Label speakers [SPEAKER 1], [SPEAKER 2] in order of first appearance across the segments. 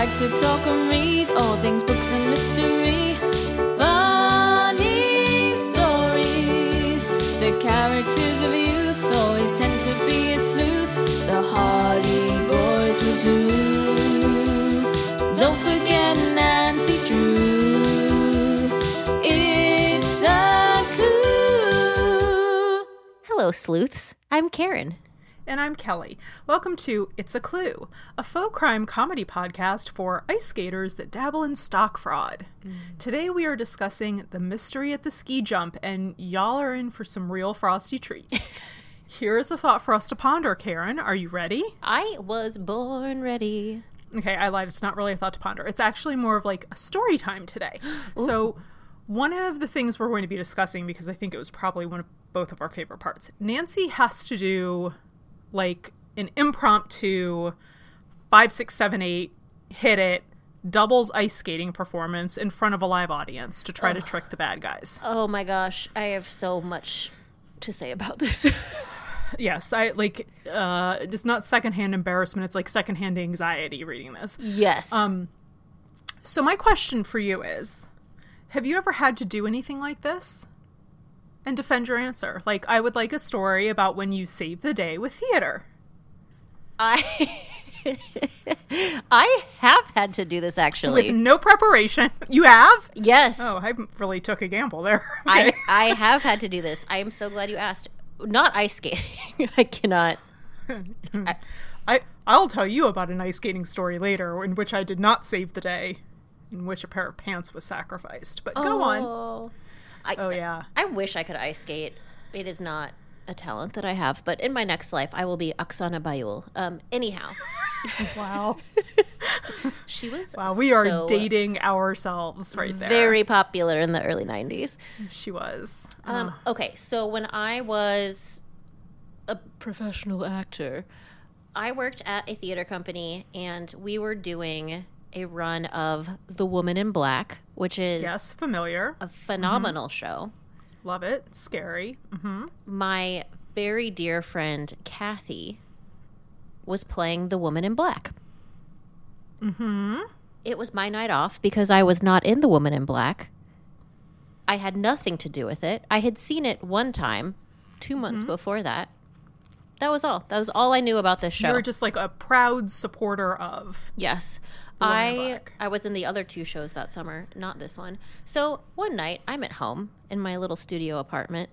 [SPEAKER 1] like to talk and read all things books and mystery. Funny stories. The characters of youth always tend to be a sleuth. The Hardy Boys will do. Don't forget Nancy Drew. It's a clue.
[SPEAKER 2] Hello, sleuths. I'm Karen.
[SPEAKER 3] And I'm Kelly. Welcome to It's a Clue, a faux crime comedy podcast for ice skaters that dabble in stock fraud. Mm. Today we are discussing the mystery at the ski jump, and y'all are in for some real frosty treats. Here is a thought for us to ponder, Karen. Are you ready?
[SPEAKER 2] I was born ready.
[SPEAKER 3] Okay, I lied. It's not really a thought to ponder. It's actually more of like a story time today. so, one of the things we're going to be discussing, because I think it was probably one of both of our favorite parts, Nancy has to do like an impromptu five, six, seven, eight, hit it, doubles ice skating performance in front of a live audience to try to trick the bad guys.
[SPEAKER 2] Oh my gosh, I have so much to say about this.
[SPEAKER 3] Yes, I like uh it's not secondhand embarrassment, it's like secondhand anxiety reading this.
[SPEAKER 2] yes.
[SPEAKER 3] Um, So my question for you is, have you ever had to do anything like this? And defend your answer. Like I would like a story about when you saved the day with theater.
[SPEAKER 2] I I have had to do this actually.
[SPEAKER 3] With no preparation. You have?
[SPEAKER 2] yes.
[SPEAKER 3] Oh, I really took a gamble there.
[SPEAKER 2] I
[SPEAKER 3] Okay.
[SPEAKER 2] I have had to do this. I am so glad you asked. Not ice skating. I cannot.
[SPEAKER 3] I I'll tell you about an ice skating story later in which I did not save the day, in which a pair of pants was sacrificed. But go on.
[SPEAKER 2] Oh. Oh. I,
[SPEAKER 3] Oh yeah.
[SPEAKER 2] I wish I could ice skate. It is not a talent that I have, but in my next life, I will be Oksana Baiul. Um, anyhow,
[SPEAKER 3] Wow.
[SPEAKER 2] she was
[SPEAKER 3] Wow, we are
[SPEAKER 2] so
[SPEAKER 3] dating ourselves right there.
[SPEAKER 2] very popular in the early '90s.
[SPEAKER 3] She was.
[SPEAKER 2] Um, okay, so when I was a professional actor, I worked at a theater company, and we were doing a run of The Woman in Black, which is
[SPEAKER 3] yes, familiar.
[SPEAKER 2] a phenomenal show.
[SPEAKER 3] Love it. Scary. hmm
[SPEAKER 2] my very dear friend Kathy was playing the woman in black.
[SPEAKER 3] hmm
[SPEAKER 2] It was my night off because I was not in the woman in black. I had nothing to do with it. I had seen it one time, two months before that. That was all. That was all I knew about this show.
[SPEAKER 3] You were just like a proud supporter of.
[SPEAKER 2] Yes. I I was in the other two shows that summer, not this one. So one night I'm at home in my little studio apartment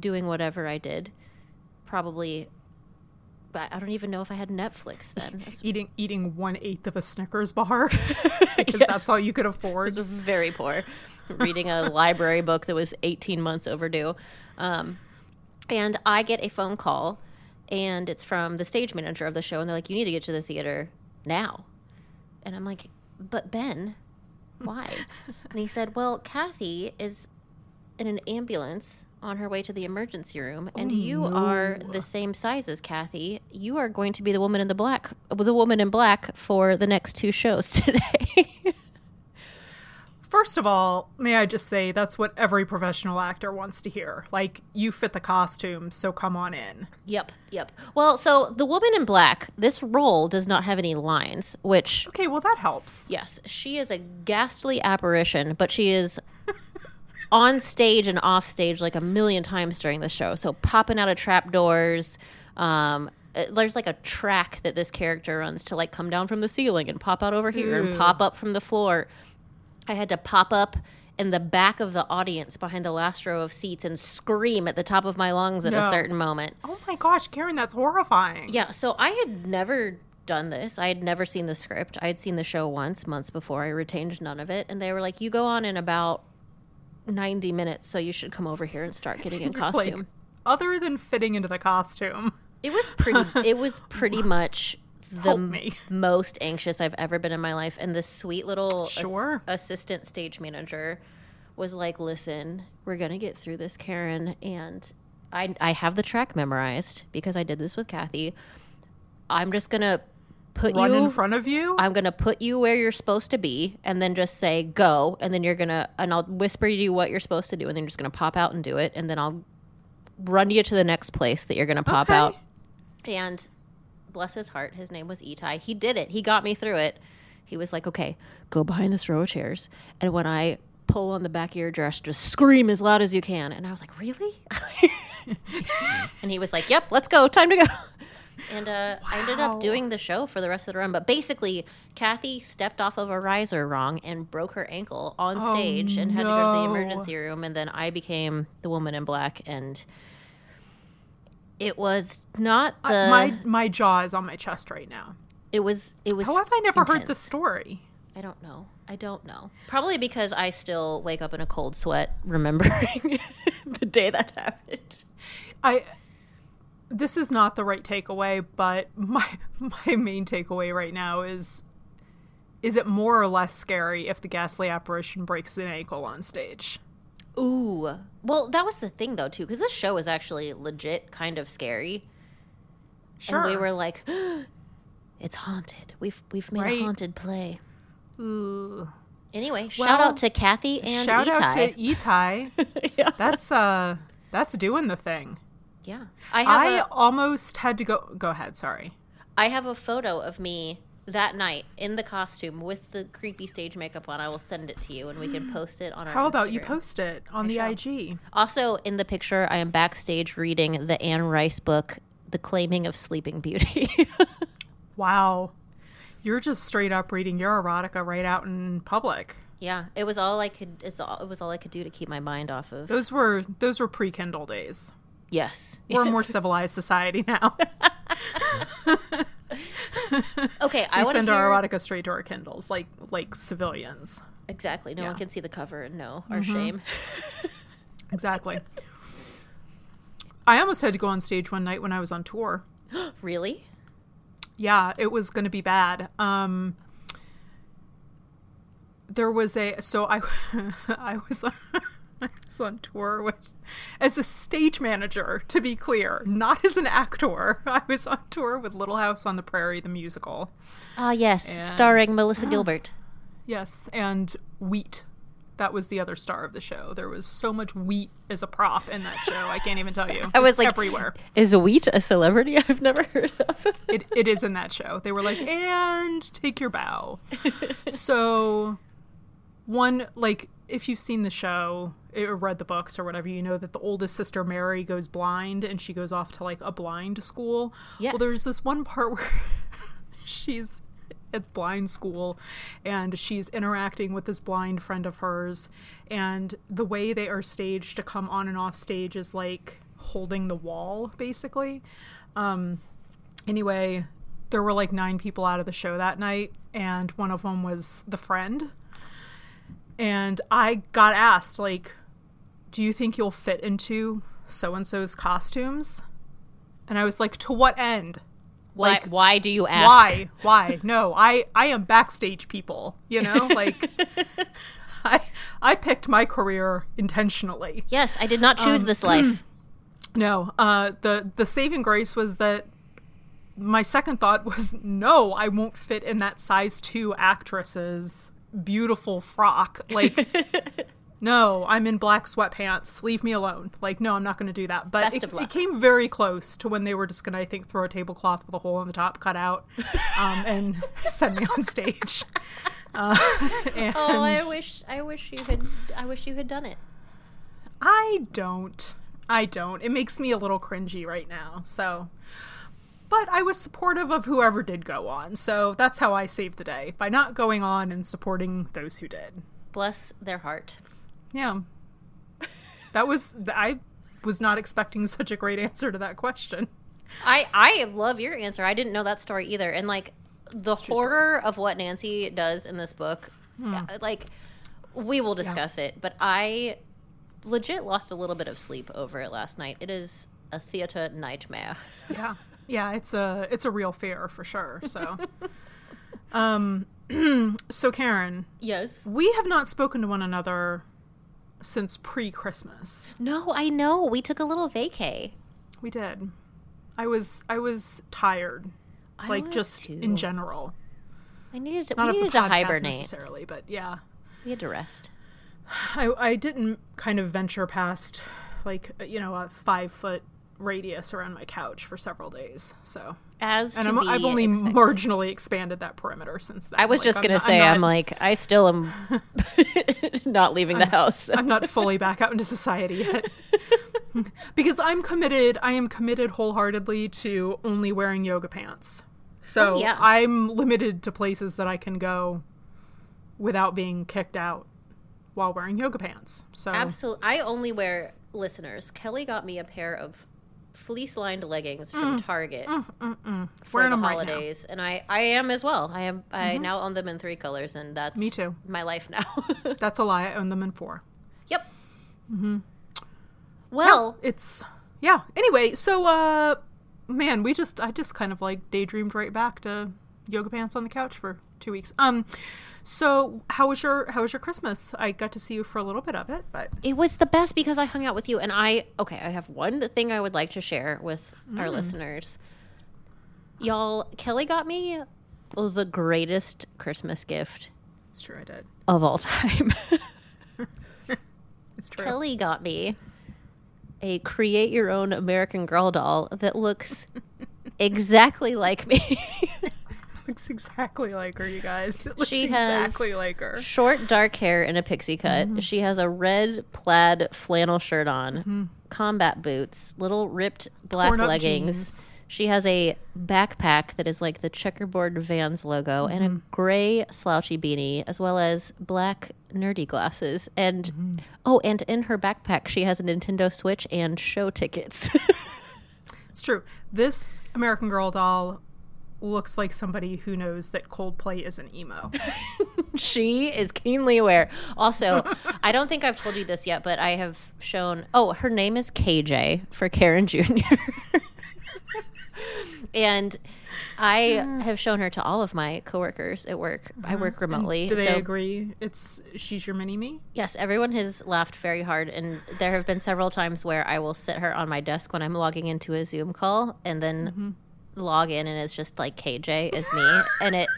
[SPEAKER 2] doing whatever I did. Probably but I don't even know if I had Netflix then.
[SPEAKER 3] Eating eating one eighth of a Snickers bar because
[SPEAKER 2] Yes.
[SPEAKER 3] that's all you could afford.
[SPEAKER 2] very poor. Reading a library book that was 18 months overdue. Um, and I get a phone call and it's from the stage manager of the show and they're like you need to get to the theater now. And I'm like, "But Ben, why?" and he said, "Well, Kathy is in an ambulance on her way to the emergency room and oh, you are the same size as Kathy. You are going to be the woman in the black the woman in black for the next two shows today."
[SPEAKER 3] First of all, may I just say that's what every professional actor wants to hear. Like you fit the costume, so come on in.
[SPEAKER 2] Yep, yep. Well, so the woman in black, this role does not have any lines, which
[SPEAKER 3] Okay, well that helps.
[SPEAKER 2] yes, she is a ghastly apparition, but she is on stage and off stage like a million times during the show. So popping out of trapdoors, um uh, there's like a track that this character runs to like come down from the ceiling and pop out over here and pop up from the floor. I had to pop up in the back of the audience behind the last row of seats and scream at the top of my lungs at a certain moment.
[SPEAKER 3] Oh my gosh, Karen, that's horrifying.
[SPEAKER 2] Yeah, so I had never done this. I had never seen the script. I had seen the show once, months before. I retained none of it. And they were like, you go on in about 90 minutes, so you should come over here and start getting in costume.
[SPEAKER 3] Like, other than fitting into the costume,
[SPEAKER 2] it was pretty, it was pretty much the most anxious I've ever been in my life. And this sweet little
[SPEAKER 3] Sure.
[SPEAKER 2] assistant stage manager was like, listen, we're going to get through this, Karen. And I, I have the track memorized because I did this with Kathy. I'm just going to put
[SPEAKER 3] run
[SPEAKER 2] you
[SPEAKER 3] in front of you.
[SPEAKER 2] I'm gonna put you where you're supposed to be, and then just say go, and then you're gonna, and I'll whisper to you what you're supposed to do, and then you're just gonna pop out and do it, and then I'll run you to the next place that you're gonna pop
[SPEAKER 3] Okay.
[SPEAKER 2] out. And bless his heart, his name was Itai. He did it. He got me through it. he was like, "Okay, go behind this row of chairs, and when I pull on the back of your dress, just scream as loud as you can." And I was like, "Really?" and he was like, "Yep, let's go. Time to go." And uh, I ended up doing the show for the rest of the run. But basically, Kathy stepped off of a riser wrong and broke her ankle on
[SPEAKER 3] Oh,
[SPEAKER 2] stage and had to go to the emergency room. And then I became the woman in black. And it was not the.
[SPEAKER 3] I- my my jaw is on my chest right now.
[SPEAKER 2] it was. It was.
[SPEAKER 3] How have I never heard the story?
[SPEAKER 2] I don't know. I don't know. Probably because I still wake up in a cold sweat remembering the day that happened.
[SPEAKER 3] I this is not the right takeaway, but my my main takeaway right now is is it more or less scary if the ghastly apparition breaks an ankle on stage?
[SPEAKER 2] Ooh. Well, that was the thing though too, because this show was actually legit kind of scary,
[SPEAKER 3] Sure.
[SPEAKER 2] and we were like, "It's haunted. We've we've made
[SPEAKER 3] Right.
[SPEAKER 2] a haunted play."
[SPEAKER 3] Ooh.
[SPEAKER 2] Anyway,
[SPEAKER 3] Well,
[SPEAKER 2] shout out to Kathy and
[SPEAKER 3] Shout out to Itai.
[SPEAKER 2] yeah.
[SPEAKER 3] That's uh that's doing the thing.
[SPEAKER 2] yeah. I have
[SPEAKER 3] I
[SPEAKER 2] a
[SPEAKER 3] almost had to go go ahead, sorry.
[SPEAKER 2] I have a photo of me that night in the costume with the creepy stage makeup on. I will send it to you, and we can post it on our.
[SPEAKER 3] How about you post it on the
[SPEAKER 2] shall.
[SPEAKER 3] IG?
[SPEAKER 2] Also, in the picture, I am backstage reading the Anne Rice book, The Claiming of Sleeping Beauty.
[SPEAKER 3] Wow. You're just straight up reading your erotica right out in public.
[SPEAKER 2] yeah, it was all I could. It's all. It was all I could do to keep my mind off of.
[SPEAKER 3] Those were those were pre Kindle days.
[SPEAKER 2] yes,
[SPEAKER 3] We're a more civilized society now.
[SPEAKER 2] okay. I
[SPEAKER 3] send
[SPEAKER 2] hear
[SPEAKER 3] our erotica straight to our Kindles, like like civilians.
[SPEAKER 2] exactly. No one
[SPEAKER 3] Yeah. Mm-hmm.
[SPEAKER 2] can see the cover and know our shame.
[SPEAKER 3] Exactly. I almost had to go on stage one night when I was on tour.
[SPEAKER 2] really?
[SPEAKER 3] Yeah, it was going to be bad. Um, there was a so I I was I was on tour with as a stage manager. To be clear, not as an actor. I was on tour with Little House on the Prairie, the musical.
[SPEAKER 2] Ah, yes,
[SPEAKER 3] And-
[SPEAKER 2] starring Melissa Gilbert.
[SPEAKER 3] Yes, and Wheat. That was the other star of the show. There was so much wheat as a prop in that show. I can't even tell you.
[SPEAKER 2] I was like,
[SPEAKER 3] everywhere.
[SPEAKER 2] Is Wheat a celebrity I've never heard of?
[SPEAKER 3] it, it is in that show. They were like, and take your bow. so, one, like, if you've seen the show or read the books or whatever, you know that the oldest sister, Mary, goes blind and she goes off to, like, a blind school.
[SPEAKER 2] Yes.
[SPEAKER 3] Well, there's this one part where she's at blind school and she's interacting with this blind friend of hers and the way they are staged to come on and off stage is like holding the wall basically um anyway there were like nine people out of the show that night and one of them was the friend and i got asked like do you think you'll fit into so and so's costumes and i was like to what end
[SPEAKER 2] Why?
[SPEAKER 3] Like,
[SPEAKER 2] why do you ask?
[SPEAKER 3] why why no i i am backstage people you know like i i picked my career intentionally
[SPEAKER 2] Yes, I did not choose
[SPEAKER 3] Um,
[SPEAKER 2] this life.
[SPEAKER 3] no uh the the saving grace was that my second thought was no i won't fit in that size 2 actress's beautiful frock like no i'm in black sweatpants leave me alone like no i'm not going to do that but it, it came very close to when they were just going to i think throw a tablecloth with a hole in the top cut out um, and send me on stage uh, and
[SPEAKER 2] Oh, I wish, I wish you had, I wish you had done it.
[SPEAKER 3] I don't. I don't. It makes me a little cringy right now. So, but I was supportive of whoever did go on. So that's how I saved the day by not going on and supporting those who did.
[SPEAKER 2] Bless their heart.
[SPEAKER 3] Yeah. That was I was not expecting such a great answer to that question.
[SPEAKER 2] I I love your answer. I didn't know that story either. And like the horror of what Nancy does in this book,
[SPEAKER 3] Hmm.
[SPEAKER 2] uh, like we will discuss it. But I legit lost a little bit of sleep over it last night. It is a theater nightmare.
[SPEAKER 3] Yeah. Yeah, it's a it's a real fear for sure. So um so Karen,
[SPEAKER 2] Yes.
[SPEAKER 3] we have not spoken to one another since pre-Christmas.
[SPEAKER 2] No, I know. We took a little vacay.
[SPEAKER 3] We did. I was I was tired,
[SPEAKER 2] I
[SPEAKER 3] like
[SPEAKER 2] was
[SPEAKER 3] just
[SPEAKER 2] too.
[SPEAKER 3] in general.
[SPEAKER 2] I needed to.
[SPEAKER 3] Not
[SPEAKER 2] we needed to hibernate.
[SPEAKER 3] necessarily, but yeah,
[SPEAKER 2] We had to rest.
[SPEAKER 3] I I didn't kind of venture past like you know a five foot radius around my couch for several days. So
[SPEAKER 2] As
[SPEAKER 3] And I'm, I've only
[SPEAKER 2] expected.
[SPEAKER 3] marginally expanded that perimeter since then.
[SPEAKER 2] I was
[SPEAKER 3] Like,
[SPEAKER 2] just
[SPEAKER 3] I'm
[SPEAKER 2] gonna
[SPEAKER 3] not-
[SPEAKER 2] say,
[SPEAKER 3] I'm,
[SPEAKER 2] I'm, like, I still am not leaving the house.
[SPEAKER 3] I'm not fully back out into society yet. because I'm committed. I am committed wholeheartedly to only wearing yoga pants. So
[SPEAKER 2] Oh, yeah.
[SPEAKER 3] I'm limited to places that I can go without being kicked out while wearing yoga pants. So
[SPEAKER 2] Absolutely. I only wear listeners. Kelly got me a pair of fleece-lined leggings from Target for
[SPEAKER 3] Mm. Wearing
[SPEAKER 2] the
[SPEAKER 3] 'em right
[SPEAKER 2] holidays, and I I am as well. I am I now own them in three colors, and that's
[SPEAKER 3] Me too.
[SPEAKER 2] My life now.
[SPEAKER 3] that's a lie. I own them in four.
[SPEAKER 2] yep. Mm-hmm. Well,
[SPEAKER 3] It's yeah. Anyway, so uh man, we just I just kind of like daydreamed right back to yoga pants on the couch for two weeks. Um so how was your how was your Christmas? I got to see you for a little bit of it, but
[SPEAKER 2] it was the best because I hung out with you, and I okay. I have one thing I would like to share with our mm. listeners. Y'all, Kelly got me the greatest Christmas gift
[SPEAKER 3] it's true I did.
[SPEAKER 2] of all time.
[SPEAKER 3] It's true.
[SPEAKER 2] Kelly got me a create your own American Girl doll that looks exactly like me.
[SPEAKER 3] looks exactly like her, you guys. It looks
[SPEAKER 2] She has-
[SPEAKER 3] exactly like her.
[SPEAKER 2] Short dark hair and a pixie cut.
[SPEAKER 3] Mm-hmm.
[SPEAKER 2] She has a red plaid flannel shirt on, combat boots, little ripped black leggings.
[SPEAKER 3] jeans.
[SPEAKER 2] She has a backpack that is like the checkerboard Vans logo and
[SPEAKER 3] Mm-hmm.
[SPEAKER 2] a gray slouchy beanie, as well as black nerdy glasses. And
[SPEAKER 3] Mm-hmm.
[SPEAKER 2] oh, and in her backpack, she has a Nintendo Switch and show tickets.
[SPEAKER 3] It's true. This American Girl doll looks like somebody who knows that Coldplay is an emo.
[SPEAKER 2] she is keenly aware. Also, I don't think I've told you this yet, but I have shown. Oh, her name is KJ for Karen Jr. and I have shown her to all of my coworkers at work. I work remotely.
[SPEAKER 3] Do they
[SPEAKER 2] so-
[SPEAKER 3] agree it's she's your mini me?
[SPEAKER 2] Yes, everyone has laughed very hard, and there have been several times where I will sit her on my desk when I'm logging into a Zoom call, and then
[SPEAKER 3] Mm-hmm.
[SPEAKER 2] Log in, and it's just like KJ is me, and it.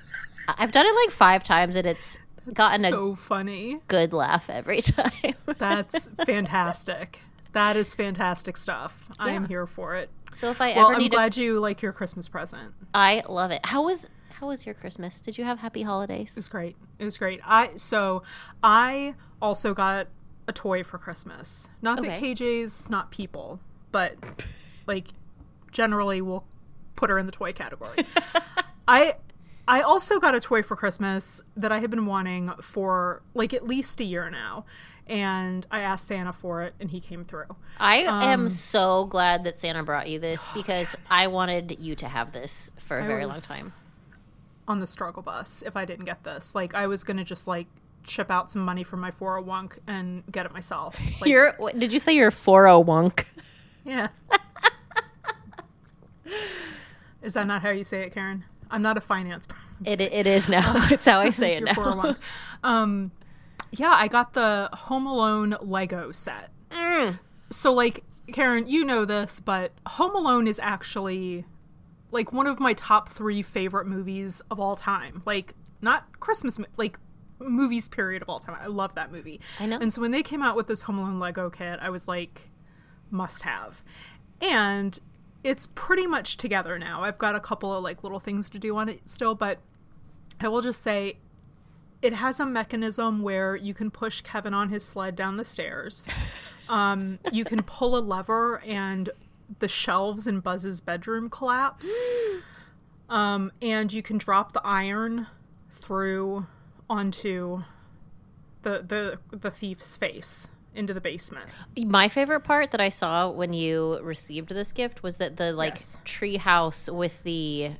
[SPEAKER 2] I've done it like five times, and it's gotten a
[SPEAKER 3] so funny.
[SPEAKER 2] good laugh every time.
[SPEAKER 3] That's fantastic. That is fantastic stuff. I am here for it.
[SPEAKER 2] so if I
[SPEAKER 3] Well,
[SPEAKER 2] ever
[SPEAKER 3] I'm
[SPEAKER 2] need
[SPEAKER 3] glad you like your Christmas present.
[SPEAKER 2] I love it. How was how was your Christmas? Did you have happy holidays?
[SPEAKER 3] It was great. It was great. I so I also got a toy for Christmas. Not that KJ's not people, but like generally we'll put her in the toy category. I I also got a toy for Christmas that I had been wanting for like at least a year now. And I asked Santa for it and he came through.
[SPEAKER 2] I
[SPEAKER 3] Um,
[SPEAKER 2] am so glad that Santa brought you this because I wanted you to have this for a
[SPEAKER 3] I
[SPEAKER 2] very long time.
[SPEAKER 3] on the struggle bus if I didn't get this. Like I was gonna just like chip out some money from my 401 and get it myself. Like,
[SPEAKER 2] You're what, did you say you're 401k?
[SPEAKER 3] yeah. Is that not how you say it, Karen? I'm not a finance. person.
[SPEAKER 2] It it is now. it's how I say it now.
[SPEAKER 3] Um, yeah, I got the Home Alone Lego set.
[SPEAKER 2] Mm.
[SPEAKER 3] So, like, Karen, you know this, but Home Alone is actually like one of my top three favorite movies of all time. Like, not Christmas, like movies period of all time. I love that movie.
[SPEAKER 2] I know.
[SPEAKER 3] And so when they came out with this Home Alone Lego kit, I was like, must have. And it's pretty much together now. I've got a couple of like little things to do on it still, but I will just say it has a mechanism where you can push Kevin on his sled down the stairs. Um, you can pull a lever and the shelves in Buzz's bedroom collapse. Um, and you can drop the iron through onto the the the thief's face into the basement.
[SPEAKER 2] My favorite part that I saw when you received this gift was that the like
[SPEAKER 3] Yes.
[SPEAKER 2] tree house with the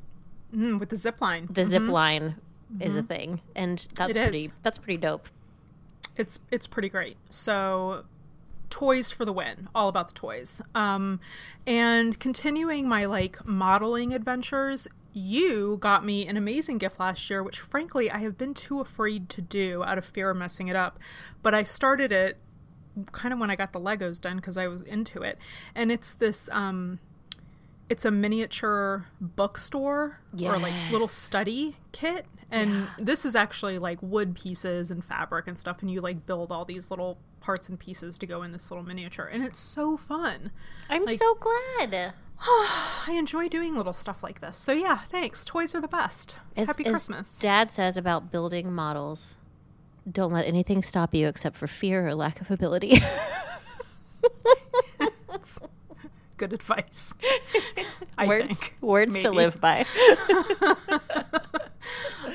[SPEAKER 3] Mm, with the zip line.
[SPEAKER 2] the zip line is a thing, and that's
[SPEAKER 3] It
[SPEAKER 2] pretty
[SPEAKER 3] is.
[SPEAKER 2] that's pretty dope.
[SPEAKER 3] it's it's pretty great. So toys for the win. All about the toys. Um and continuing my like modeling adventures, you got me an amazing gift last year, which frankly I have been too afraid to do out of fear of messing it up. But I started it kind of when I got the Legos done because I was into it. And it's this um it's a miniature bookstore or like little study kit and this is actually like wood pieces and fabric and stuff and you like build all these little parts and pieces to go in this little miniature and it's so fun
[SPEAKER 2] I'm
[SPEAKER 3] Like-
[SPEAKER 2] so glad.
[SPEAKER 3] I enjoy doing little stuff like this. So yeah, thanks. Toys are the best.
[SPEAKER 2] As,
[SPEAKER 3] Happy
[SPEAKER 2] as
[SPEAKER 3] Christmas.
[SPEAKER 2] Dad says about building models. Don't let anything stop you except for fear or lack of ability.
[SPEAKER 3] Good advice.
[SPEAKER 2] Words
[SPEAKER 3] think.
[SPEAKER 2] words to live by.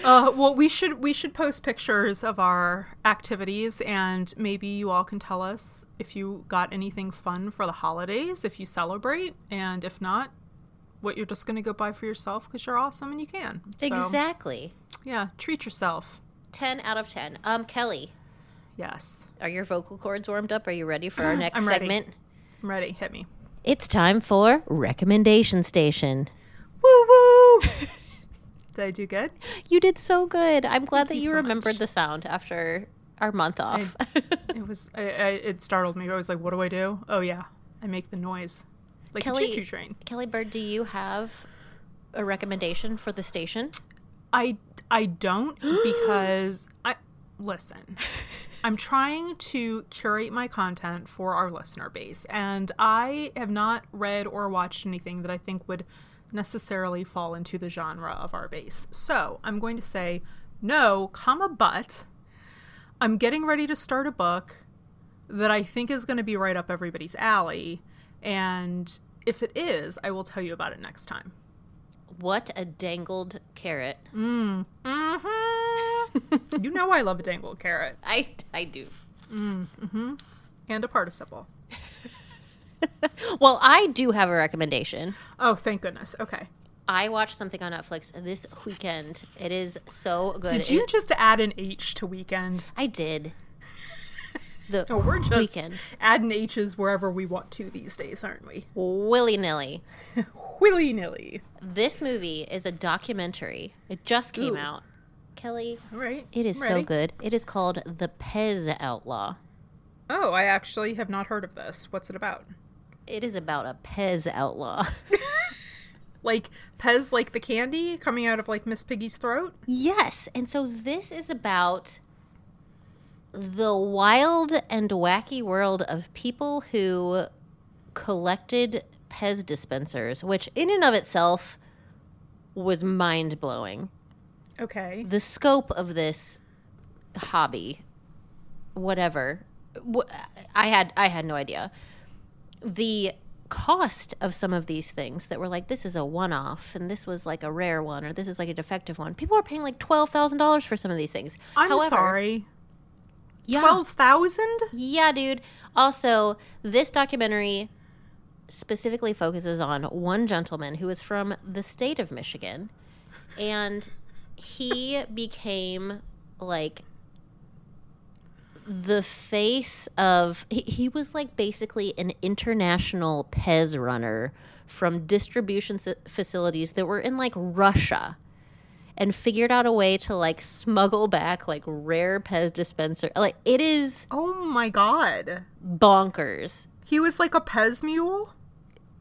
[SPEAKER 3] Uh, well, we should we should post pictures of our activities, and maybe you all can tell us if you got anything fun for the holidays, if you celebrate, and if not, what you're just going to go buy for yourself because you're awesome and you can. So,
[SPEAKER 2] exactly.
[SPEAKER 3] Yeah, treat yourself.
[SPEAKER 2] 10 out of 10. Um Kelly,
[SPEAKER 3] Yes,
[SPEAKER 2] are your vocal cords warmed up? Are you ready for our next
[SPEAKER 3] I'm ready.
[SPEAKER 2] segment?
[SPEAKER 3] I'm ready. Hit me.
[SPEAKER 2] It's time for recommendation station.
[SPEAKER 3] Woo woo. Did I do good?
[SPEAKER 2] You did so good. I'm glad that
[SPEAKER 3] you
[SPEAKER 2] you
[SPEAKER 3] so
[SPEAKER 2] remembered
[SPEAKER 3] much.
[SPEAKER 2] the sound after our month off.
[SPEAKER 3] It was. I, I, it startled me. I was like, "What do I do?" Oh yeah, I make the noise, like a choo-choo train.
[SPEAKER 2] Kelly Bird, do you have a recommendation for the station?
[SPEAKER 3] I I don't because I listen. I'm trying to curate my content for our listener base, and I have not read or watched anything that I think would necessarily fall into the genre of our base. So I'm going to say no, comma but. I'm getting ready to start a book that I think is going to be right up everybody's alley, and if it is, I will tell you about it next time.
[SPEAKER 2] What a dangled carrot.
[SPEAKER 3] hmm you know I love a dangled carrot
[SPEAKER 2] I I do.
[SPEAKER 3] and a participle.
[SPEAKER 2] Well, I do have a recommendation.
[SPEAKER 3] Oh, thank goodness. Okay.
[SPEAKER 2] I watched something on Netflix this weekend. It is so good.
[SPEAKER 3] Did you
[SPEAKER 2] It-
[SPEAKER 3] just add an H to weekend?
[SPEAKER 2] I did. The
[SPEAKER 3] Oh, we're just
[SPEAKER 2] weekend.
[SPEAKER 3] adding H's wherever we want to these days, aren't we?
[SPEAKER 2] Willy nilly.
[SPEAKER 3] Willy nilly.
[SPEAKER 2] This movie is a documentary. It just came
[SPEAKER 3] Ooh.
[SPEAKER 2] out. Kelly,
[SPEAKER 3] All right.
[SPEAKER 2] it is so good. It is called The Pez Outlaw.
[SPEAKER 3] Oh, I actually have not heard of this. What's it about?
[SPEAKER 2] It is about a Pez outlaw.
[SPEAKER 3] Like Pez, like the candy coming out of like Miss Piggy's throat?
[SPEAKER 2] yes, and so this is about the wild and wacky world of people who collected Pez dispensers, which in and of itself was mind blowing.
[SPEAKER 3] Okay.
[SPEAKER 2] the scope of this hobby whatever i had i had no idea the cost of some of these things that were like this is a one-off and this was like a rare one or this is like a defective one people are paying like $12000 for some of these things
[SPEAKER 3] I'm
[SPEAKER 2] However,
[SPEAKER 3] sorry.
[SPEAKER 2] Yeah,
[SPEAKER 3] Twelve thousand?
[SPEAKER 2] yeah dude. Also this documentary specifically focuses on one gentleman who is from the state of michigan and he became like the face of he, he was like basically an international pez runner from distribution facilities that were in like russia and figured out a way to like smuggle back like rare pez dispenser like it is
[SPEAKER 3] Oh my god.
[SPEAKER 2] bonkers
[SPEAKER 3] He was like a Pez mule?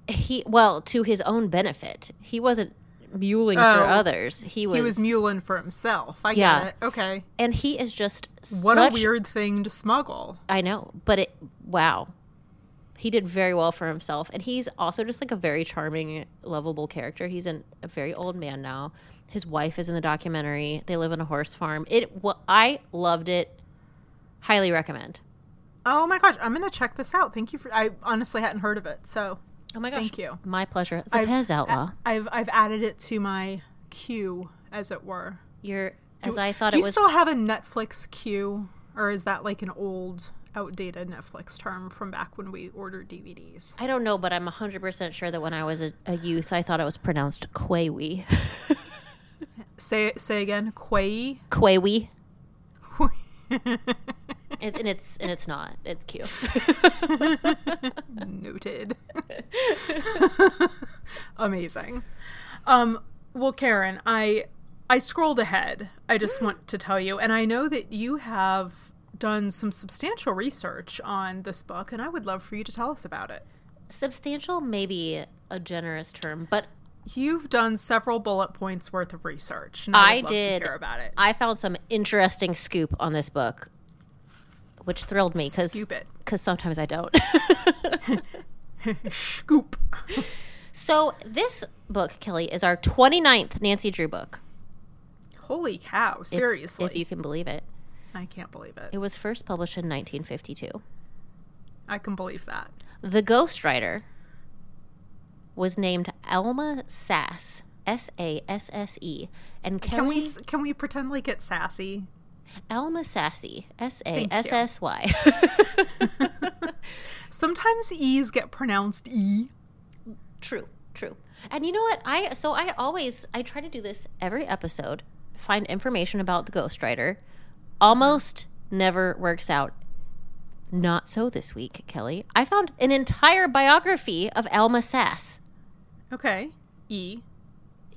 [SPEAKER 2] he well to his own benefit he wasn't muling for
[SPEAKER 3] Oh.
[SPEAKER 2] others he was
[SPEAKER 3] He was muling for himself. I
[SPEAKER 2] Yeah.
[SPEAKER 3] get it. Okay.
[SPEAKER 2] and he is just
[SPEAKER 3] What
[SPEAKER 2] such
[SPEAKER 3] a weird thing to smuggle.
[SPEAKER 2] I know, but it wow. He did very well for himself and he's also just like a very charming, lovable character. He's an, a very old man now. His wife is in the documentary. They live on a horse farm. It well, I loved it. Highly recommend.
[SPEAKER 3] Oh my gosh, I'm gonna check this out. Thank you for. I honestly hadn't heard of it, so
[SPEAKER 2] Oh my gosh.
[SPEAKER 3] Thank you.
[SPEAKER 2] My pleasure. The
[SPEAKER 3] I've-
[SPEAKER 2] Pez Outlaw.
[SPEAKER 3] I've I've added it to my queue, as it were.
[SPEAKER 2] You're as
[SPEAKER 3] Do-
[SPEAKER 2] I thought it was
[SPEAKER 3] Do
[SPEAKER 2] it
[SPEAKER 3] you
[SPEAKER 2] was
[SPEAKER 3] still have a Netflix queue, or is that like an old, outdated Netflix term from back when we ordered DVDs?
[SPEAKER 2] I don't know, but I'm 100% sure that when I was a, a youth, I thought it was pronounced Quawi.
[SPEAKER 3] Say say again, Quay.
[SPEAKER 2] Quawi. It, and it's and it's not. It's cute.
[SPEAKER 3] Noted. Amazing. Um, well, Karen, I I scrolled ahead. I just want to tell you, and I know that you have done some substantial research on this book, and I would love for you to tell us about it.
[SPEAKER 2] Substantial, maybe a generous term, but
[SPEAKER 3] You've done several bullet points worth of research. And I,
[SPEAKER 2] I did.
[SPEAKER 3] hear about it.
[SPEAKER 2] I found some interesting scoop on this book, which thrilled me because
[SPEAKER 3] Scoop it.
[SPEAKER 2] sometimes I don't.
[SPEAKER 3] Scoop.
[SPEAKER 2] so this book, Kelly, is our 29th Nancy Drew book.
[SPEAKER 3] Holy cow!
[SPEAKER 2] if-
[SPEAKER 3] Seriously,
[SPEAKER 2] If you can believe it.
[SPEAKER 3] I can't believe it.
[SPEAKER 2] It was first published in 1952.
[SPEAKER 3] I can believe that.
[SPEAKER 2] The ghostwriter was named Alma Sasse, S A S S E, and
[SPEAKER 3] Can we can we pretend like it's sassy?
[SPEAKER 2] Alma Sassy, S A S S Y.
[SPEAKER 3] Sometimes e's get pronounced e.
[SPEAKER 2] True, true. And you know what? I so I always I try to do this every episode. Find information about the ghostwriter. Almost never works out. Not so this week, Kelly. I found an entire biography of Alma Sasse.
[SPEAKER 3] Okay, e.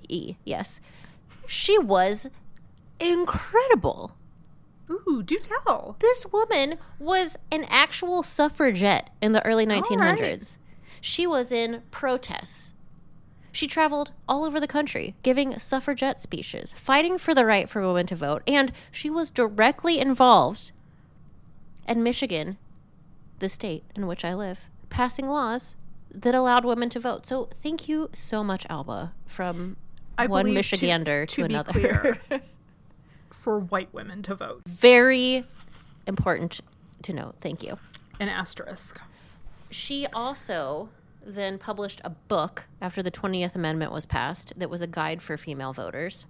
[SPEAKER 2] E, yes. She was incredible.
[SPEAKER 3] Ooh, do tell.
[SPEAKER 2] This woman was an actual suffragette in the early 1900s.
[SPEAKER 3] right.
[SPEAKER 2] She was in protests. She traveled all over the country giving suffragette speeches, fighting for the right for women to vote, and she was directly involved in Michigan, the state in which I live, passing laws that allowed women to vote. So thank you so much, Alma, from
[SPEAKER 3] I
[SPEAKER 2] one
[SPEAKER 3] to-
[SPEAKER 2] Michigander to,
[SPEAKER 3] to be
[SPEAKER 2] another.
[SPEAKER 3] clear. For white women to vote.
[SPEAKER 2] Very important to note. Thank you.
[SPEAKER 3] An asterisk.
[SPEAKER 2] She also then published a book after the 20th Amendment was passed that was a guide for female voters.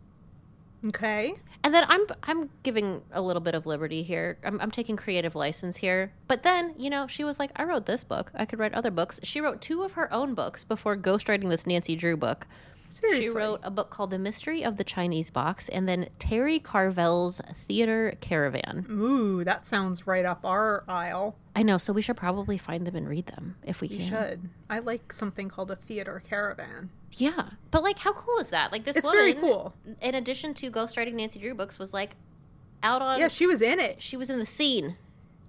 [SPEAKER 3] Okay.
[SPEAKER 2] And then I'm I'm giving a little bit of liberty here. I'm, I'm taking creative license here. But then, you know, she was like, I wrote this book. I could write other books. She wrote two of her own books before ghostwriting this Nancy Drew book.
[SPEAKER 3] Seriously.
[SPEAKER 2] She wrote a book called The Mystery of the Chinese Box and then Terry Carvel's Theater Caravan.
[SPEAKER 3] Ooh, that sounds right up our aisle.
[SPEAKER 2] I know, so we should probably find them and read them if we
[SPEAKER 3] You
[SPEAKER 2] can.
[SPEAKER 3] should. I like something called a theater caravan.
[SPEAKER 2] Yeah, but like, how cool is that? Like, this
[SPEAKER 3] It's
[SPEAKER 2] woman,
[SPEAKER 3] very cool.
[SPEAKER 2] In addition to ghostwriting Nancy Drew books, was like out on.
[SPEAKER 3] Yeah, she was in it.
[SPEAKER 2] she was in the scene.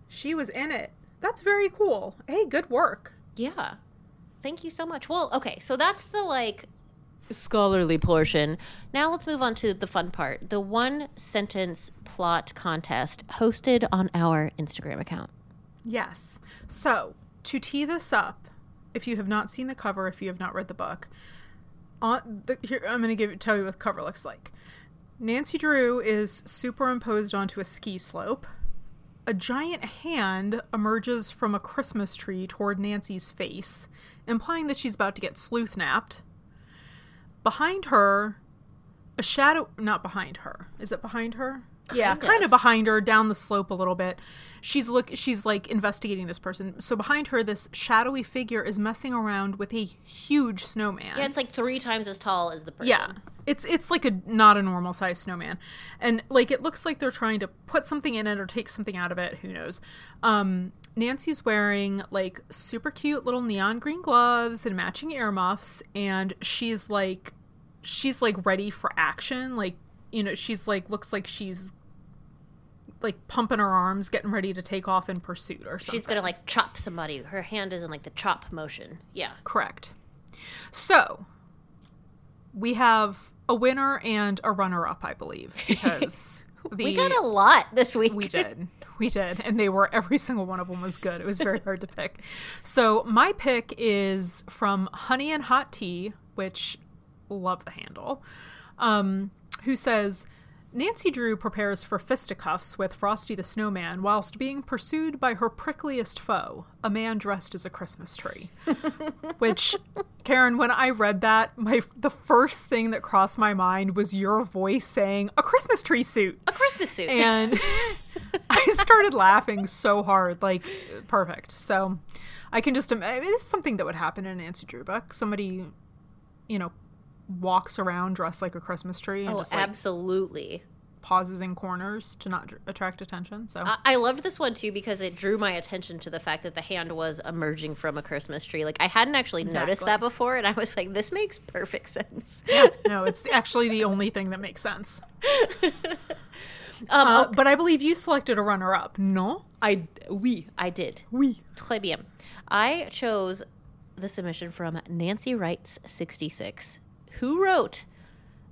[SPEAKER 3] She was in it. That's very cool. Hey, good work.
[SPEAKER 2] Yeah, thank you so much. Well, okay, so that's the like scholarly portion. Now let's move on to the fun part: the one sentence plot contest hosted on our Instagram account.
[SPEAKER 3] Yes. So, to tee this up, if you have not seen the cover, if you have not read the book, on the, here I'm going to give tell you what the cover looks like. Nancy Drew is superimposed onto a ski slope. A giant hand emerges from a Christmas tree toward Nancy's face, implying that she's about to get sleuth napped. Behind her, a shadow not behind her. Is it behind her? Yeah,
[SPEAKER 2] Kind
[SPEAKER 3] kind
[SPEAKER 2] of.
[SPEAKER 3] of behind her down the slope a little bit. She's look she's like investigating this person. So behind her this shadowy figure is messing around with a huge snowman.
[SPEAKER 2] Yeah, it's like three times as tall as the person.
[SPEAKER 3] Yeah. It's it's like a not a normal size snowman. And like it looks like they're trying to put something in it or take something out of it, who knows. Um Nancy's wearing like super cute little neon green gloves and matching earmuffs and she's like she's like ready for action, like you know, she's like looks like she's like pumping her arms, getting ready to take off in pursuit or something.
[SPEAKER 2] She's gonna like chop somebody. Her hand is in like the chop motion. Yeah.
[SPEAKER 3] Correct. So we have a winner and a runner up, I believe, because the,
[SPEAKER 2] we got a lot this week.
[SPEAKER 3] we did. We did. And they were, every single one of them was good. It was very hard to pick. So my pick is from Honey and Hot Tea, which love the handle, um, who says, Nancy Drew prepares for fisticuffs with Frosty the Snowman whilst being pursued by her prickliest foe, a man dressed as a Christmas tree. Which, Karen, when I read that, my the first thing that crossed my mind was your voice saying a Christmas tree suit
[SPEAKER 2] a Christmas suit.
[SPEAKER 3] and I started laughing so hard, like perfect. So I can just imagine it's something that would happen in a Nancy Drew book. Somebody, you know, walks around dressed like a Christmas tree and
[SPEAKER 2] oh,
[SPEAKER 3] just like
[SPEAKER 2] absolutely.
[SPEAKER 3] pauses in corners to not dr- attract attention. So
[SPEAKER 2] I-, I loved this one too because it drew my attention to the fact that the hand was emerging from a Christmas tree. Like I hadn't actually noticed that before, and I was like, "This makes perfect sense."
[SPEAKER 3] yeah, no, it's actually the only thing that makes sense.
[SPEAKER 2] Um,
[SPEAKER 3] Uh, But I believe you selected a runner-up. No,
[SPEAKER 2] I we I did.
[SPEAKER 3] we.
[SPEAKER 2] Très bien. I chose the submission from Nancy Wrights 66, who wrote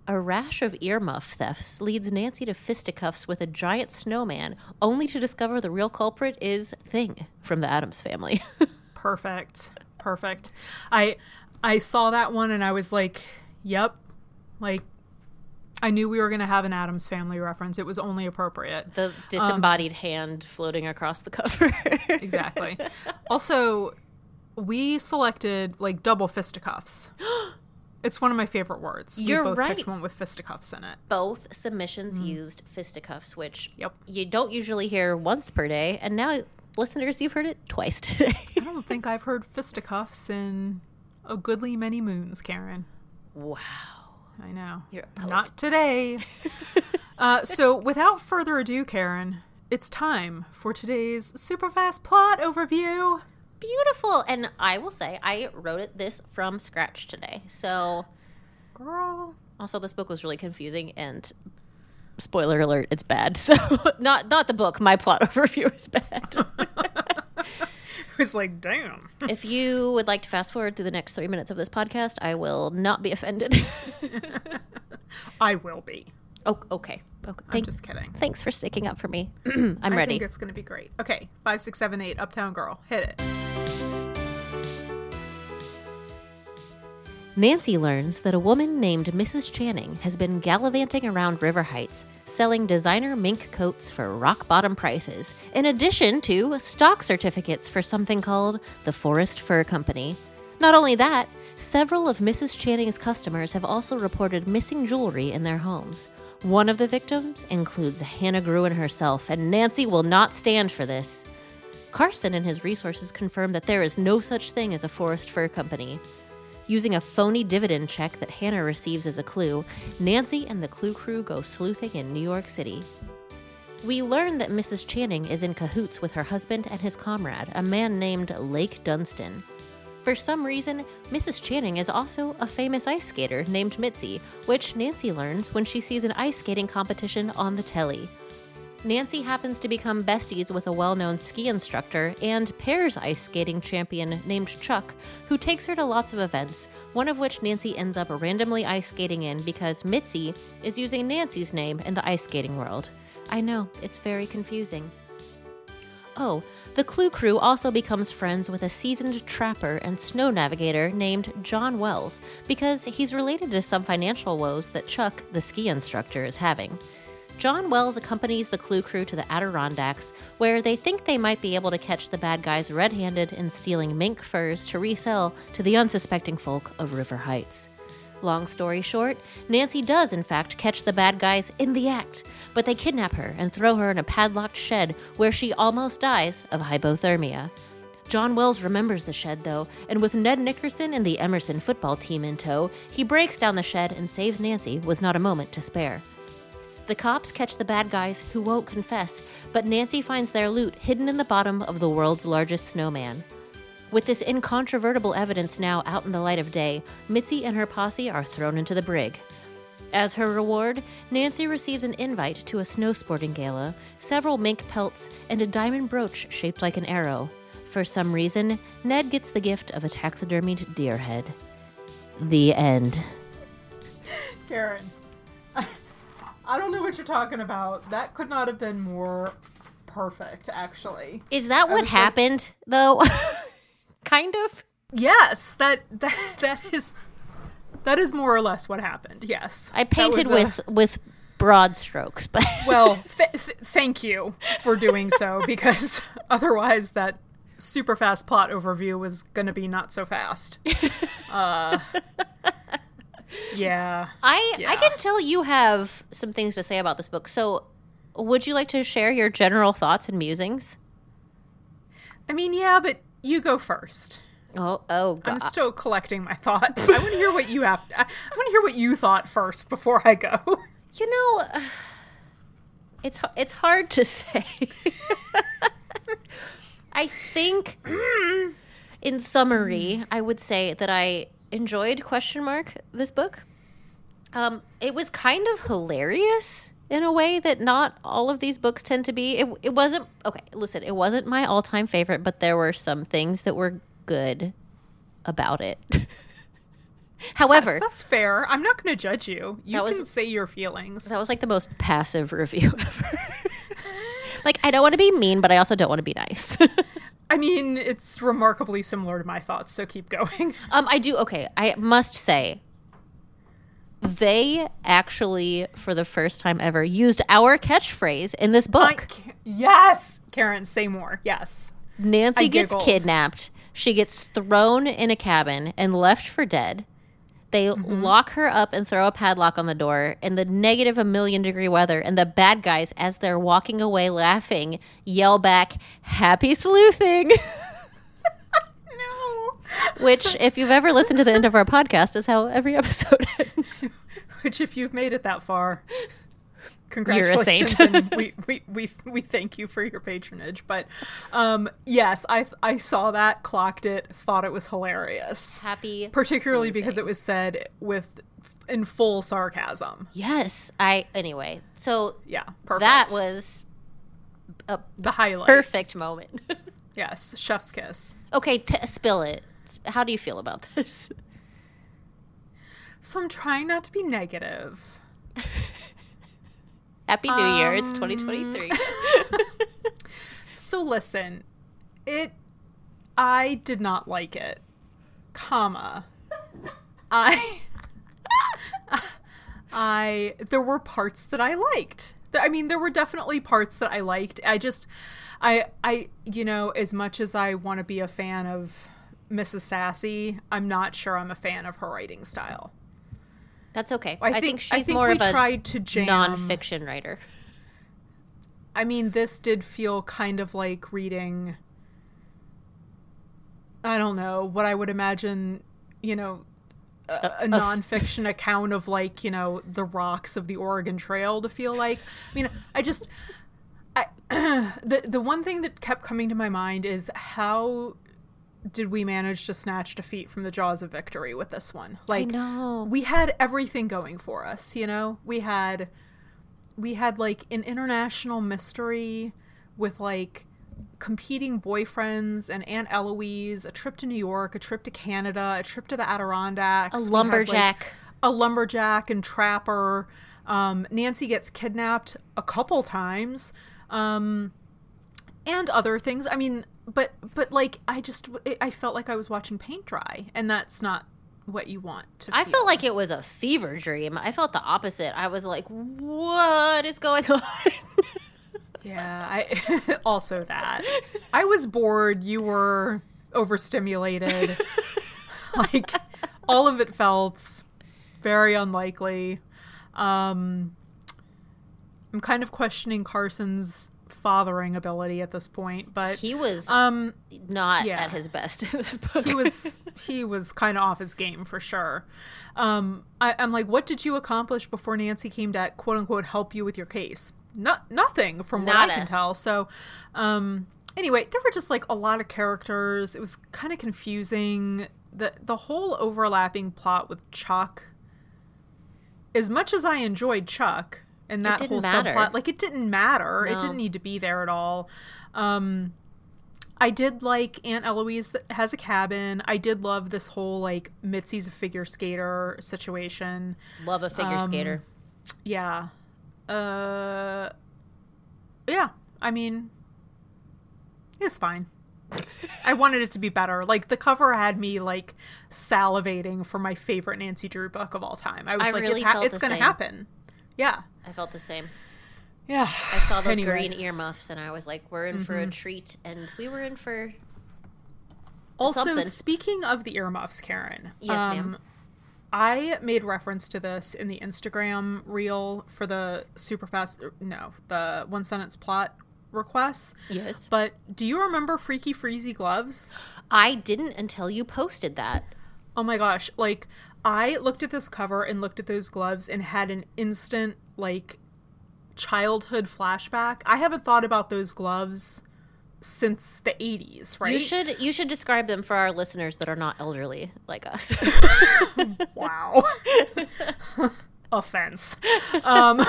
[SPEAKER 2] A rash of earmuff thefts leads Nancy to fisticuffs with a giant snowman, only to discover the real culprit is Thing from the Addams family.
[SPEAKER 3] Perfect. Perfect. I I saw that one and I was like, "Yep." Like I knew we were going to have an Addams family reference. It was only appropriate.
[SPEAKER 2] The um, disembodied hand floating across the cover.
[SPEAKER 3] Exactly. also, we selected like double fisticuffs. it's one of my favorite words.
[SPEAKER 2] You're
[SPEAKER 3] we both
[SPEAKER 2] right.
[SPEAKER 3] picked one with fisticuffs in it.
[SPEAKER 2] Both submissions used fisticuffs, which
[SPEAKER 3] Yep.
[SPEAKER 2] you don't usually hear once per day, and now listeners, you've heard it twice today.
[SPEAKER 3] I don't think I've heard fisticuffs in a goodly many moons, Karen.
[SPEAKER 2] wow.
[SPEAKER 3] I know.
[SPEAKER 2] You're.
[SPEAKER 3] Not today. uh, so, without further ado, Karen, it's time for today's super fast plot overview.
[SPEAKER 2] Beautiful. And I will say, I wrote it this from scratch today. So,
[SPEAKER 3] Girl.
[SPEAKER 2] also, this book was really confusing and. Spoiler alert, it's bad. So not not the book, my plot overview is bad.
[SPEAKER 3] It was like, damn.
[SPEAKER 2] if you would like to fast forward through the next three minutes of this podcast, I will not be offended.
[SPEAKER 3] I will be.
[SPEAKER 2] Oh, okay. okay.
[SPEAKER 3] I'm just kidding.
[SPEAKER 2] thanks for sticking up for me. I'm
[SPEAKER 3] I
[SPEAKER 2] ready.
[SPEAKER 3] I think it's going to be great. Okay, five, six, seven, eight, Uptown Girl. Hit it.
[SPEAKER 2] Nancy learns that a woman named Mrs. Channing has been gallivanting around River Heights, selling designer mink coats for rock bottom prices, in addition to stock certificates for something called the Forest Fur Company. Not only that, several of Mrs. Channing's customers have also reported missing jewelry in their homes. One of the victims includes Hannah Gruen herself, and Nancy will not stand for this. Carson and his resources confirm that there is no such thing as a Forest Fur Company. Using a phony dividend check that Hannah receives as a clue, Nancy and the Clue Crew go sleuthing in New York City. We learn that Mrs. Channing is in cahoots with her husband and his comrade, a man named Lake Dunstan. For some reason, Mrs. Channing is also a famous ice skater named Mitzi, which Nancy learns when she sees an ice skating competition on the telly. Nancy happens to become besties with a well known ski instructor and pairs ice skating champion named Chuck, who takes her to lots of events, one of which Nancy ends up randomly ice skating in because Mitzi is using Nancy's name in the ice skating world. I know, it's very confusing. Oh, the Clue Crew also becomes friends with a seasoned trapper and snow navigator named John Wells because he's related to some financial woes that Chuck, the ski instructor, is having. John Wells accompanies the Clue Crew to the Adirondacks, where they think they might be able to catch the bad guys red handed in stealing mink furs to resell to the unsuspecting folk of River Heights. Long story short, Nancy does, in fact, catch the bad guys in the act, but they kidnap her and throw her in a padlocked shed where she almost dies of hypothermia. John Wells remembers the shed, though, and with Ned Nickerson and the Emerson football team in tow, he breaks down the shed and saves Nancy with not a moment to spare. The cops catch the bad guys who won't confess, but Nancy finds their loot hidden in the bottom of the world's largest snowman. With this incontrovertible evidence now out in the light of day, Mitzi and her posse are thrown into the brig. As her reward, Nancy receives an invite to a snow sporting gala, several mink pelts, and a diamond brooch shaped like an arrow. For some reason, Ned gets the gift of a taxidermied deer head. The end.
[SPEAKER 3] Karen, I don't know what you're talking about. That could not have been more perfect, actually.
[SPEAKER 2] Is that what
[SPEAKER 3] was like-
[SPEAKER 2] happened, though? kind of.
[SPEAKER 3] Yes, that that that is that is more or less what happened. Yes,
[SPEAKER 2] I painted
[SPEAKER 3] was a-
[SPEAKER 2] with with broad strokes, but
[SPEAKER 3] well, th- th- thank you for doing so because otherwise that super fast plot overview was going to be not so fast. Uh, yeah.
[SPEAKER 2] I I can tell you have some things to say about this book. So, would you like to share your general thoughts and musings?
[SPEAKER 3] I mean, yeah, but you go first.
[SPEAKER 2] Oh, oh,
[SPEAKER 3] I'm still collecting my thoughts. I want to hear what you have. I want to hear what you thought first before I go.
[SPEAKER 2] you know, it's it's hard to say. I think, in summary, I would say that I enjoyed question mark this book. Um, it was kind of hilarious in a way that not all of these books tend to be. It, it wasn't okay. Listen, it wasn't my all time favorite, but there were some things that were good about it. However,
[SPEAKER 3] That's fair. I'm not going to judge you. You
[SPEAKER 2] was-
[SPEAKER 3] can say your feelings.
[SPEAKER 2] that was like the most passive review ever. like, I don't want to be mean, but I also don't want to be nice.
[SPEAKER 3] I I mean, it's remarkably similar to my thoughts, so keep going.
[SPEAKER 2] Um, I do. Okay, I must say, they actually, for the first time ever, used our catchphrase in this book.
[SPEAKER 3] can't- yes, Karen, say more. Yes.
[SPEAKER 2] Nancy
[SPEAKER 3] I
[SPEAKER 2] gets
[SPEAKER 3] giggled.
[SPEAKER 2] kidnapped. She gets thrown in a cabin and left for dead. They
[SPEAKER 3] Mm-hmm.
[SPEAKER 2] lock her up and throw a padlock on the door in the negative a million degree weather. And the bad guys, as they're walking away laughing, yell back, Happy sleuthing! Which, if you've ever listened to the end of our podcast, is how every episode ends.
[SPEAKER 3] Which, if you've made it that far,
[SPEAKER 2] You're a
[SPEAKER 3] congratulations,
[SPEAKER 2] saint.
[SPEAKER 3] and we, we we we thank you for your patronage. But um, yes, I I saw that, clocked it, thought it was hilarious,
[SPEAKER 2] Happy.
[SPEAKER 3] particularly because it was said with in full sarcasm.
[SPEAKER 2] Yes. I. Anyway, so
[SPEAKER 3] Yeah, perfect.
[SPEAKER 2] that was a
[SPEAKER 3] the highlight.
[SPEAKER 2] perfect moment.
[SPEAKER 3] Yes, chef's kiss.
[SPEAKER 2] okay, t- spill it. How do you feel about this?
[SPEAKER 3] So I'm trying not to be negative.
[SPEAKER 2] Happy New Year. It's
[SPEAKER 3] Um,
[SPEAKER 2] 2023.
[SPEAKER 3] So listen, it I did not like it. Comma. I I there were parts that I liked. I mean, there were definitely parts that I liked. I just I I you know, as much as I want to be a fan of Mrs. Sasse, I'm not sure I'm a fan of her writing style.
[SPEAKER 2] That's okay.
[SPEAKER 3] I
[SPEAKER 2] I,
[SPEAKER 3] think-
[SPEAKER 2] think, she's
[SPEAKER 3] I think
[SPEAKER 2] more of a
[SPEAKER 3] tried to jam-
[SPEAKER 2] non-fiction writer.
[SPEAKER 3] I mean, this did feel kind of like reading. I don't know what I would imagine, you know, a, a nonfiction account of like you know the rocks of the Oregon Trail to feel like. I mean, I just, I the the one thing that kept coming to my mind is how did we manage to snatch defeat from the jaws of victory with this one? Like, we had everything going for us you know? We had we had like an international mystery with like competing boyfriends and aunt eloise a trip to new york a trip to canada a trip to the adirondacks.
[SPEAKER 2] A
[SPEAKER 3] We had, like,
[SPEAKER 2] lumberjack.
[SPEAKER 3] a lumberjack and trapper. Um, nancy gets kidnapped a couple times. Um, and other things. I mean but but like i just i felt like i was watching paint dry and that's not what you want to
[SPEAKER 2] I felt like it was a fever dream. I felt the opposite. I was like, "What is going on?"
[SPEAKER 3] Yeah, I also that. I was bored, you were overstimulated. like all of it felt very unlikely. Um I'm kind of questioning Carson's fathering ability at this point, but
[SPEAKER 2] he was
[SPEAKER 3] um
[SPEAKER 2] not
[SPEAKER 3] yeah.
[SPEAKER 2] at his best in this book.
[SPEAKER 3] he was he was kind of off his game for sure. Um, I, I'm like, what did you accomplish before Nancy came to quote unquote help you with your case? Not nothing from what I can tell. So, um, anyway, there were just like a lot of characters. It was kind of confusing. the The whole overlapping plot with Chuck. As much as I enjoyed Chuck and that whole
[SPEAKER 2] matter.
[SPEAKER 3] subplot, like it didn't matter. It didn't need to be there at all. Um, I did like Aunt Eloise that has a cabin. I did love this whole like Mitzi's a figure skater situation.
[SPEAKER 2] Love a figure
[SPEAKER 3] um,
[SPEAKER 2] skater.
[SPEAKER 3] Yeah. Uh Yeah, I mean it's fine. I wanted it to be better. Like the cover had me like salivating for my favorite Nancy Drew book of all time. I was
[SPEAKER 2] I
[SPEAKER 3] like
[SPEAKER 2] really
[SPEAKER 3] it's, ha- it's going to happen. Yeah.
[SPEAKER 2] I felt the same.
[SPEAKER 3] Yeah.
[SPEAKER 2] I saw those
[SPEAKER 3] Anyway.
[SPEAKER 2] green earmuffs and I was like, "We're in for a mm-hmm. treat," and we were in for
[SPEAKER 3] Also,
[SPEAKER 2] something.
[SPEAKER 3] speaking of the earmuffs, Karen.
[SPEAKER 2] Yes, ma'am.
[SPEAKER 3] Um, I made reference to this in the Instagram reel for the super fast, no, the one sentence plot requests.
[SPEAKER 2] yes.
[SPEAKER 3] But do you remember Freaky Freezy gloves?
[SPEAKER 2] I didn't until you posted that.
[SPEAKER 3] Oh my gosh. Like, I looked at this cover and looked at those gloves and had an instant, like, childhood flashback. I haven't thought about those gloves since the 80s, right?
[SPEAKER 2] You should you should describe them for our listeners that are not elderly like us.
[SPEAKER 3] Wow. Offense. Um,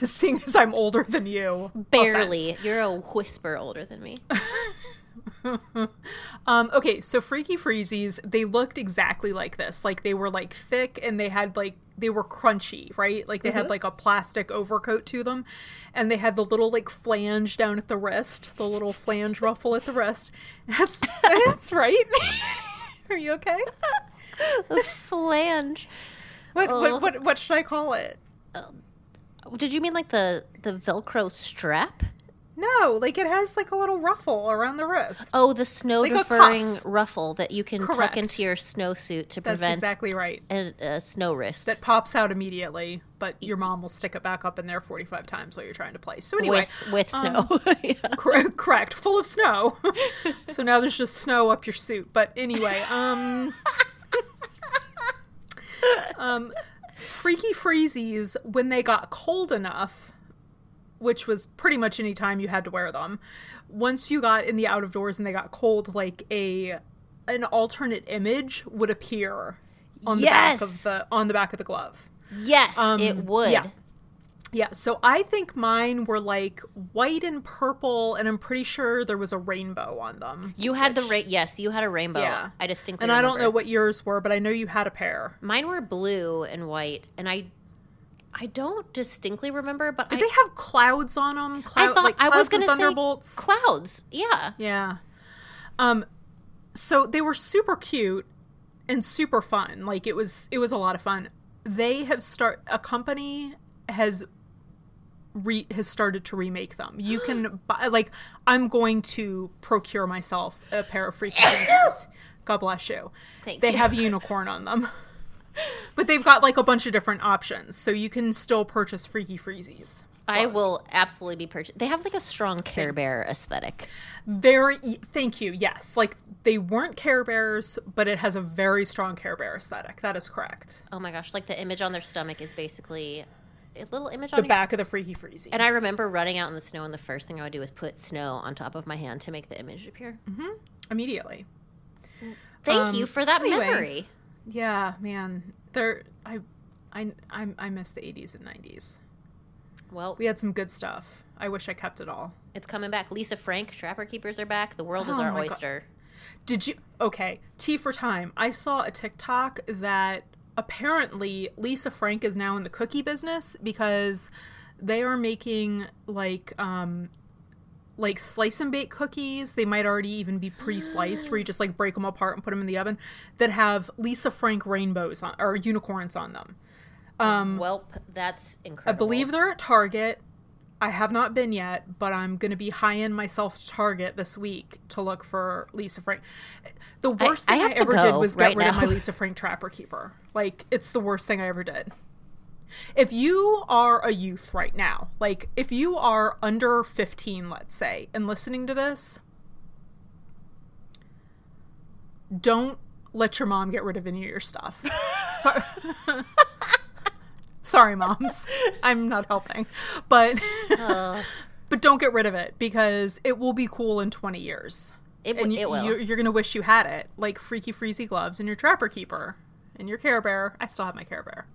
[SPEAKER 3] seeing as I'm older than you.
[SPEAKER 2] Barely.
[SPEAKER 3] offense.
[SPEAKER 2] You're a whisper older than me.
[SPEAKER 3] Um, okay, so Freaky Freezies, they looked exactly like this. Like they were like thick and they had like they were crunchy, right? Like they had like a plastic overcoat to them, and they had the little like flange down at the wrist, the little flange ruffle at the wrist. That's that's right. Are you okay?
[SPEAKER 2] Flange.
[SPEAKER 3] What,
[SPEAKER 2] Oh.
[SPEAKER 3] what what what should I call it?
[SPEAKER 2] Did you mean like the the Velcro strap?
[SPEAKER 3] No, like it has like a little ruffle around the wrist.
[SPEAKER 2] Oh, the snow
[SPEAKER 3] like
[SPEAKER 2] deferring ruffle that you can
[SPEAKER 3] Correct.
[SPEAKER 2] tuck into your snowsuit to prevent that's
[SPEAKER 3] exactly right.
[SPEAKER 2] a, a snow wrist.
[SPEAKER 3] That pops out immediately, but your mom will stick it back up in there 45 times while you're trying to play. So anyway,
[SPEAKER 2] with with
[SPEAKER 3] um,
[SPEAKER 2] snow. Yeah.
[SPEAKER 3] Cor- correct full of snow so now there's just snow up your suit but anyway um um freaky freezies when they got cold enough which was pretty much any time you had to wear them once you got in the out of doors and they got cold like a an alternate image would appear on the back of the on the back of the glove
[SPEAKER 2] Yes,
[SPEAKER 3] Um,
[SPEAKER 2] it would.
[SPEAKER 3] yeah. yeah, so I think mine were like white and purple, and I'm pretty sure there was a rainbow on them.
[SPEAKER 2] You had the
[SPEAKER 3] which-
[SPEAKER 2] ra- yes, you had a rainbow.
[SPEAKER 3] Yeah.
[SPEAKER 2] I distinctly
[SPEAKER 3] and I don't know what yours were, but I know you had a pair.
[SPEAKER 2] mine were blue and white, and I I don't distinctly remember, but
[SPEAKER 3] Did
[SPEAKER 2] I,
[SPEAKER 3] they have clouds on them?
[SPEAKER 2] I thought
[SPEAKER 3] like
[SPEAKER 2] I was going
[SPEAKER 3] and
[SPEAKER 2] to say
[SPEAKER 3] thunderbolts.
[SPEAKER 2] clouds. Yeah,
[SPEAKER 3] yeah. Um, so they were super cute and super fun. Like it was, it was a lot of fun. They have start a company has re has started to remake them. You can buy like I'm going to procure myself a pair of freezes. God bless you.
[SPEAKER 2] Thank
[SPEAKER 3] they
[SPEAKER 2] you.
[SPEAKER 3] have unicorn on them. But they've got like a bunch of different options, so you can still purchase freaky freezies.
[SPEAKER 2] I
[SPEAKER 3] gloves.
[SPEAKER 2] will absolutely be purchased. They have like a strong Care Bear aesthetic.
[SPEAKER 3] Very, thank you. Yes, like they weren't Care Bears, but it has a very strong Care Bear aesthetic. That is correct.
[SPEAKER 2] Oh my gosh, like the image on their stomach is basically a little image
[SPEAKER 3] The
[SPEAKER 2] on your
[SPEAKER 3] back of the freaky freezy.
[SPEAKER 2] And I remember running out in the snow, and the first thing I would do is put snow on top of my hand to make the image appear.
[SPEAKER 3] immediately.
[SPEAKER 2] Thank
[SPEAKER 3] Um,
[SPEAKER 2] you for
[SPEAKER 3] so
[SPEAKER 2] that
[SPEAKER 3] anyway,
[SPEAKER 2] memory.
[SPEAKER 3] Yeah, man. They're I, I, I, I miss the '80s and '90s.
[SPEAKER 2] Well,
[SPEAKER 3] We had some good stuff. I wish I kept it all.
[SPEAKER 2] it's coming back. Lisa Frank, Trapper Keepers are back. The world is
[SPEAKER 3] Oh
[SPEAKER 2] our
[SPEAKER 3] my God.
[SPEAKER 2] oyster.
[SPEAKER 3] Did you? Okay, T for time. I saw a TikTok that apparently Lisa Frank is now in the cookie business because they are making like um like slice and bake cookies. They might already even be pre-sliced where you just like break them apart and put them in the oven that have Lisa Frank rainbows on or unicorns on them.
[SPEAKER 2] Um, Welp, that's incredible.
[SPEAKER 3] I believe they're at Target. I have not been yet, but I'm going to be high in myself to Target this week to look for Lisa Frank. The worst
[SPEAKER 2] I
[SPEAKER 3] thing I,
[SPEAKER 2] have
[SPEAKER 3] ever did was get
[SPEAKER 2] right
[SPEAKER 3] rid of my. Lisa Frank Trapper Keeper. Like, it's the worst thing I ever did. If you are a youth right now, like if you are under 15, let's say, and listening to this, don't let your mom get rid of any of your stuff. Sorry. Sorry, moms. I'm not helping. But but don't get rid of it because it will be cool in 20 years.
[SPEAKER 2] It, w-
[SPEAKER 3] you,
[SPEAKER 2] it will.
[SPEAKER 3] You're, you're going to wish you had it, like Freaky Freezy gloves and your Trapper Keeper and your Care Bear. I still have my Care Bear.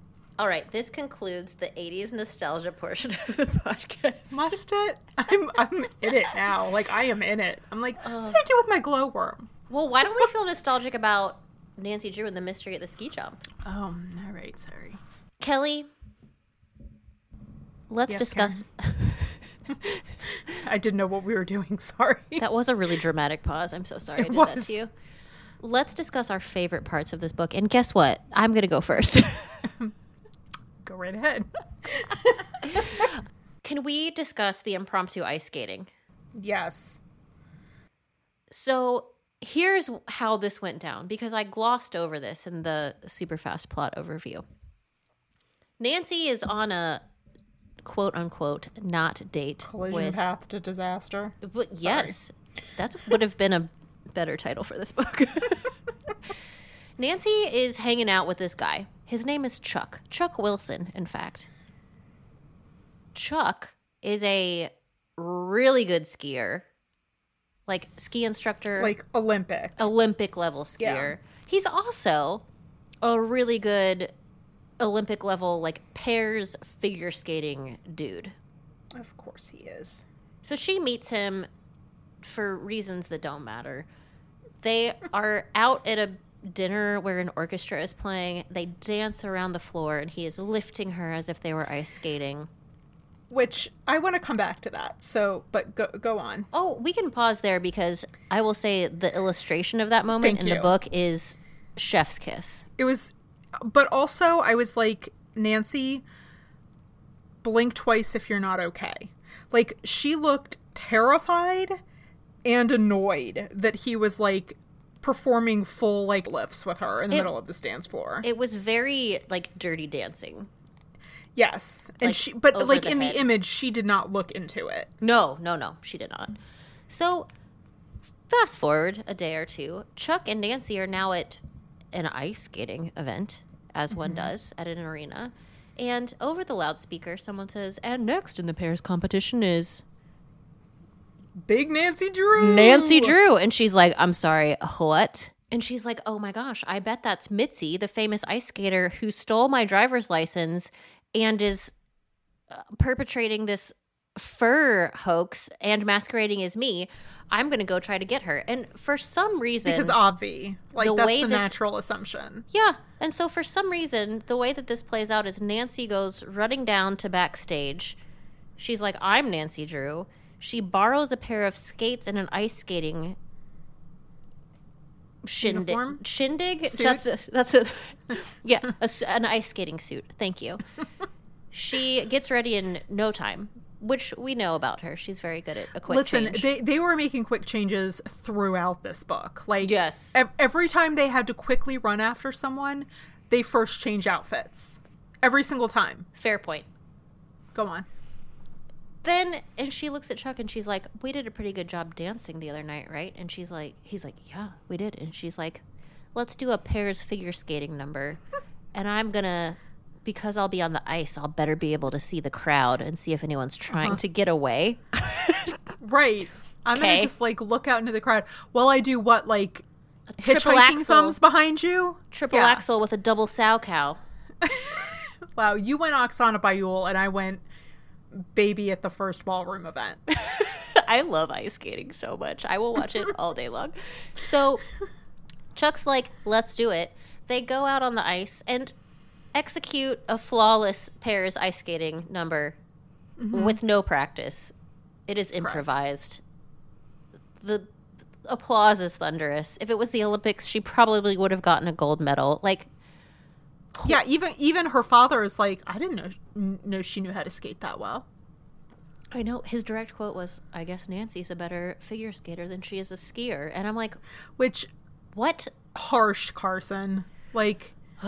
[SPEAKER 2] All right, this concludes the 80s nostalgia portion of the podcast.
[SPEAKER 3] Must it? I'm I'm in it now. Like I am in it. I'm like, what do I do with my glowworm?
[SPEAKER 2] Well, why don't we feel nostalgic about Nancy Drew and the mystery at the ski jump?
[SPEAKER 3] Oh, all right. Sorry.
[SPEAKER 2] Kelly, let's
[SPEAKER 3] Yes,
[SPEAKER 2] discuss.
[SPEAKER 3] I didn't know what we were doing. Sorry.
[SPEAKER 2] that was a really dramatic pause. I'm so sorry I
[SPEAKER 3] It
[SPEAKER 2] did that to you. Let's discuss our favorite parts of this book. And guess what? I'm going to go first.
[SPEAKER 3] Go right ahead.
[SPEAKER 2] Can we discuss the impromptu ice skating?
[SPEAKER 3] yes.
[SPEAKER 2] So here's how this went down because I glossed over this in the super fast plot overview. Nancy is on a quote unquote not date
[SPEAKER 3] Collision
[SPEAKER 2] with
[SPEAKER 3] path to disaster.
[SPEAKER 2] But yes, that would have been a better title for this book. Nancy is hanging out with this guy. His name is Chuck. Chuck Wilson, in fact. Chuck is a really good skier, like ski instructor,
[SPEAKER 3] Like Olympic.
[SPEAKER 2] Olympic level skier. He's also a really good Olympic level, like pairs figure skating dude.
[SPEAKER 3] Of course he is.
[SPEAKER 2] So she meets him for reasons that don't matter. They are out at a dinner where an orchestra is playing. They dance around the floor, and he is lifting her as if they were ice skating.
[SPEAKER 3] Which I want to come back to that. So, but go go on.
[SPEAKER 2] Oh, we can pause there because I will say the illustration of that moment
[SPEAKER 3] Thank
[SPEAKER 2] in
[SPEAKER 3] you.
[SPEAKER 2] the book is chef's kiss.
[SPEAKER 3] It was, but also I was like, Nancy, blink twice if you're not okay. Like she looked terrified and annoyed that he was like performing full like lifts with her in the
[SPEAKER 2] It-
[SPEAKER 3] middle of this dance floor.
[SPEAKER 2] It was very like dirty dancing.
[SPEAKER 3] yes, and
[SPEAKER 2] like,
[SPEAKER 3] she, but like
[SPEAKER 2] the
[SPEAKER 3] in
[SPEAKER 2] head.
[SPEAKER 3] the image, she did not look into it.
[SPEAKER 2] No, no, no, she did not. So, fast forward a day or two, Chuck and Nancy are now at an ice skating event, as one mm-hmm. does at an arena. And over the loudspeaker, someone says, And next in the pairs competition is
[SPEAKER 3] Big Nancy Drew.
[SPEAKER 2] Nancy Drew. And she's like, I'm sorry, what? And she's like, Oh my gosh, I bet that's Mitzi, the famous ice skater who stole my driver's license and is uh, perpetrating this fur hoax and masquerading as me. I'm going to go try to get her. And for some reason,
[SPEAKER 3] Because obvi, like
[SPEAKER 2] The
[SPEAKER 3] that's
[SPEAKER 2] way
[SPEAKER 3] the
[SPEAKER 2] this-
[SPEAKER 3] natural assumption.
[SPEAKER 2] yeah. And so for some reason, the way that this plays out is Nancy goes running down to backstage. She's like, I'm Nancy Drew. She borrows a pair of skates and an ice skating shindig.
[SPEAKER 3] Uniform?
[SPEAKER 2] Shindig?
[SPEAKER 3] Suit?
[SPEAKER 2] That's a, that's a yeah, a an ice skating suit. Thank you. she gets ready in no time, which we know about her. She's very good at a quick
[SPEAKER 3] Listen,
[SPEAKER 2] change.
[SPEAKER 3] they they were making quick changes throughout this book. Like
[SPEAKER 2] Yes.
[SPEAKER 3] ev- every time they had to quickly run after someone, they first change outfits. Every single time.
[SPEAKER 2] Fair point.
[SPEAKER 3] Go on.
[SPEAKER 2] Then and she looks at Chuck and she's like, "We did a pretty good job dancing the other night, right?" And she's like, "He's like, yeah, we did." And she's like, "Let's do a pairs figure skating number, and I'm gonna." Because I'll be on the ice, I'll better be able to see the crowd and see if anyone's trying uh-huh. to get away.
[SPEAKER 3] Right. I'm
[SPEAKER 2] Okay.
[SPEAKER 3] gonna just like look out into the crowd while I do what like
[SPEAKER 2] triple
[SPEAKER 3] hitchhiking
[SPEAKER 2] axel.
[SPEAKER 3] thumbs behind you.
[SPEAKER 2] Triple
[SPEAKER 3] Yeah.
[SPEAKER 2] axel with a double Salchow.
[SPEAKER 3] Wow, you went Oksana Baiul and I went baby at the first ballroom event.
[SPEAKER 2] I love ice skating so much. I will watch it all day long. So Chuck's like, let's do it. They go out on the ice and execute a flawless pairs ice skating number mm-hmm. with no practice. It is improvised. The applause is thunderous. If it was the Olympics, she probably would have gotten a gold medal. Like,
[SPEAKER 3] yeah, even even her father is like, I didn't know know she knew how to skate that well.
[SPEAKER 2] I know his direct quote was, I guess Nancy's a better figure skater than she is a skier. And I'm like,
[SPEAKER 3] Which
[SPEAKER 2] what?
[SPEAKER 3] harsh, Carson. Like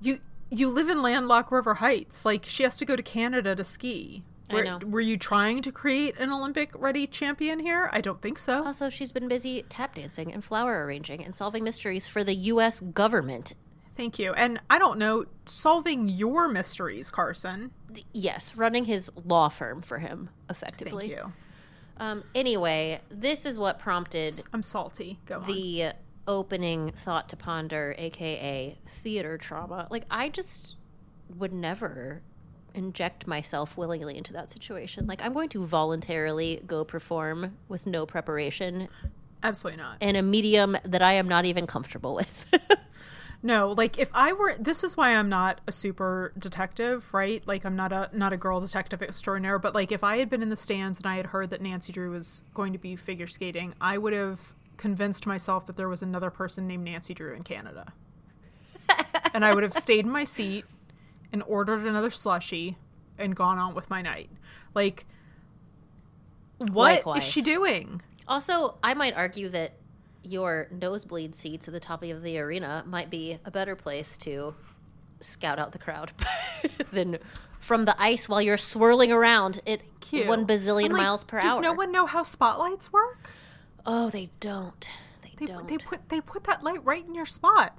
[SPEAKER 3] you you live in landlocked River Heights. Like she has to go to Canada to ski.
[SPEAKER 2] I know.
[SPEAKER 3] were you trying to create an Olympic ready champion here? I don't think so.
[SPEAKER 2] Also, she's been busy tap dancing and flower arranging and solving mysteries for the U.S. government.
[SPEAKER 3] Thank you. And I don't know, solving your mysteries, Carson.
[SPEAKER 2] Yes, running his law firm for him, effectively.
[SPEAKER 3] Thank you.
[SPEAKER 2] Um, anyway, this is what prompted
[SPEAKER 3] I'm salty. Go on.
[SPEAKER 2] the opening thought to ponder, aka theater trauma. Like, I just would never inject myself willingly into that situation. Like, I'm going to voluntarily go perform with no preparation
[SPEAKER 3] Absolutely not.
[SPEAKER 2] in a medium that I am not even comfortable with.
[SPEAKER 3] No, like if I were this is why I'm not a super detective, right? Like I'm not a not a girl detective extraordinaire, but like if I had been in the stands and I had heard that Nancy Drew was going to be figure skating, I would have convinced myself that there was another person named Nancy Drew in Canada. and I would have stayed in my seat and ordered another slushy and gone on with my night. Like what is
[SPEAKER 2] Likewise.
[SPEAKER 3] she doing?
[SPEAKER 2] Also, I might argue that your nosebleed seats at the top of the arena might be a better place to scout out the crowd than from the ice while you're swirling around at
[SPEAKER 3] Cute.
[SPEAKER 2] one bazillion
[SPEAKER 3] like,
[SPEAKER 2] miles per
[SPEAKER 3] Does
[SPEAKER 2] hour.
[SPEAKER 3] Does no one know how spotlights work?
[SPEAKER 2] oh, they don't. They,
[SPEAKER 3] They,
[SPEAKER 2] don't.
[SPEAKER 3] they put they put that light right in your spot.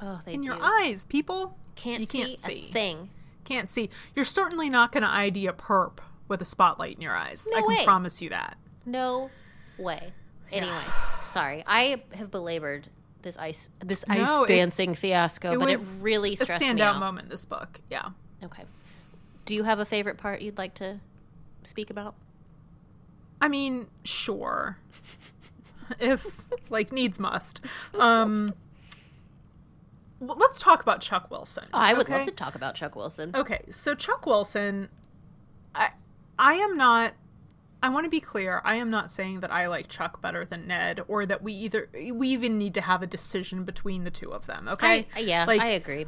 [SPEAKER 2] oh, they
[SPEAKER 3] in
[SPEAKER 2] do.
[SPEAKER 3] your eyes, people.
[SPEAKER 2] Can't,
[SPEAKER 3] you can't
[SPEAKER 2] see,
[SPEAKER 3] see.
[SPEAKER 2] a thing.
[SPEAKER 3] Can't see. You're certainly not going to ID a perp with a spotlight in your eyes.
[SPEAKER 2] No
[SPEAKER 3] I can
[SPEAKER 2] way.
[SPEAKER 3] promise you that.
[SPEAKER 2] No way. Anyway, sorry. I have belabored this ice this ice
[SPEAKER 3] No,
[SPEAKER 2] dancing fiasco, but it really
[SPEAKER 3] a
[SPEAKER 2] stressed me out.
[SPEAKER 3] moment. This book, yeah.
[SPEAKER 2] Okay. Do you have a favorite part you'd like to speak about?
[SPEAKER 3] I mean, sure. if like needs must. Um, well, let's talk about Chuck Wilson.
[SPEAKER 2] I would love to talk about Chuck Wilson.
[SPEAKER 3] Okay, so Chuck Wilson, I I am not. I want to be clear. I am not saying that I like Chuck better than Ned, or that we either we even need to have a decision between the two of them. Okay,
[SPEAKER 2] I, yeah,
[SPEAKER 3] like
[SPEAKER 2] I agree.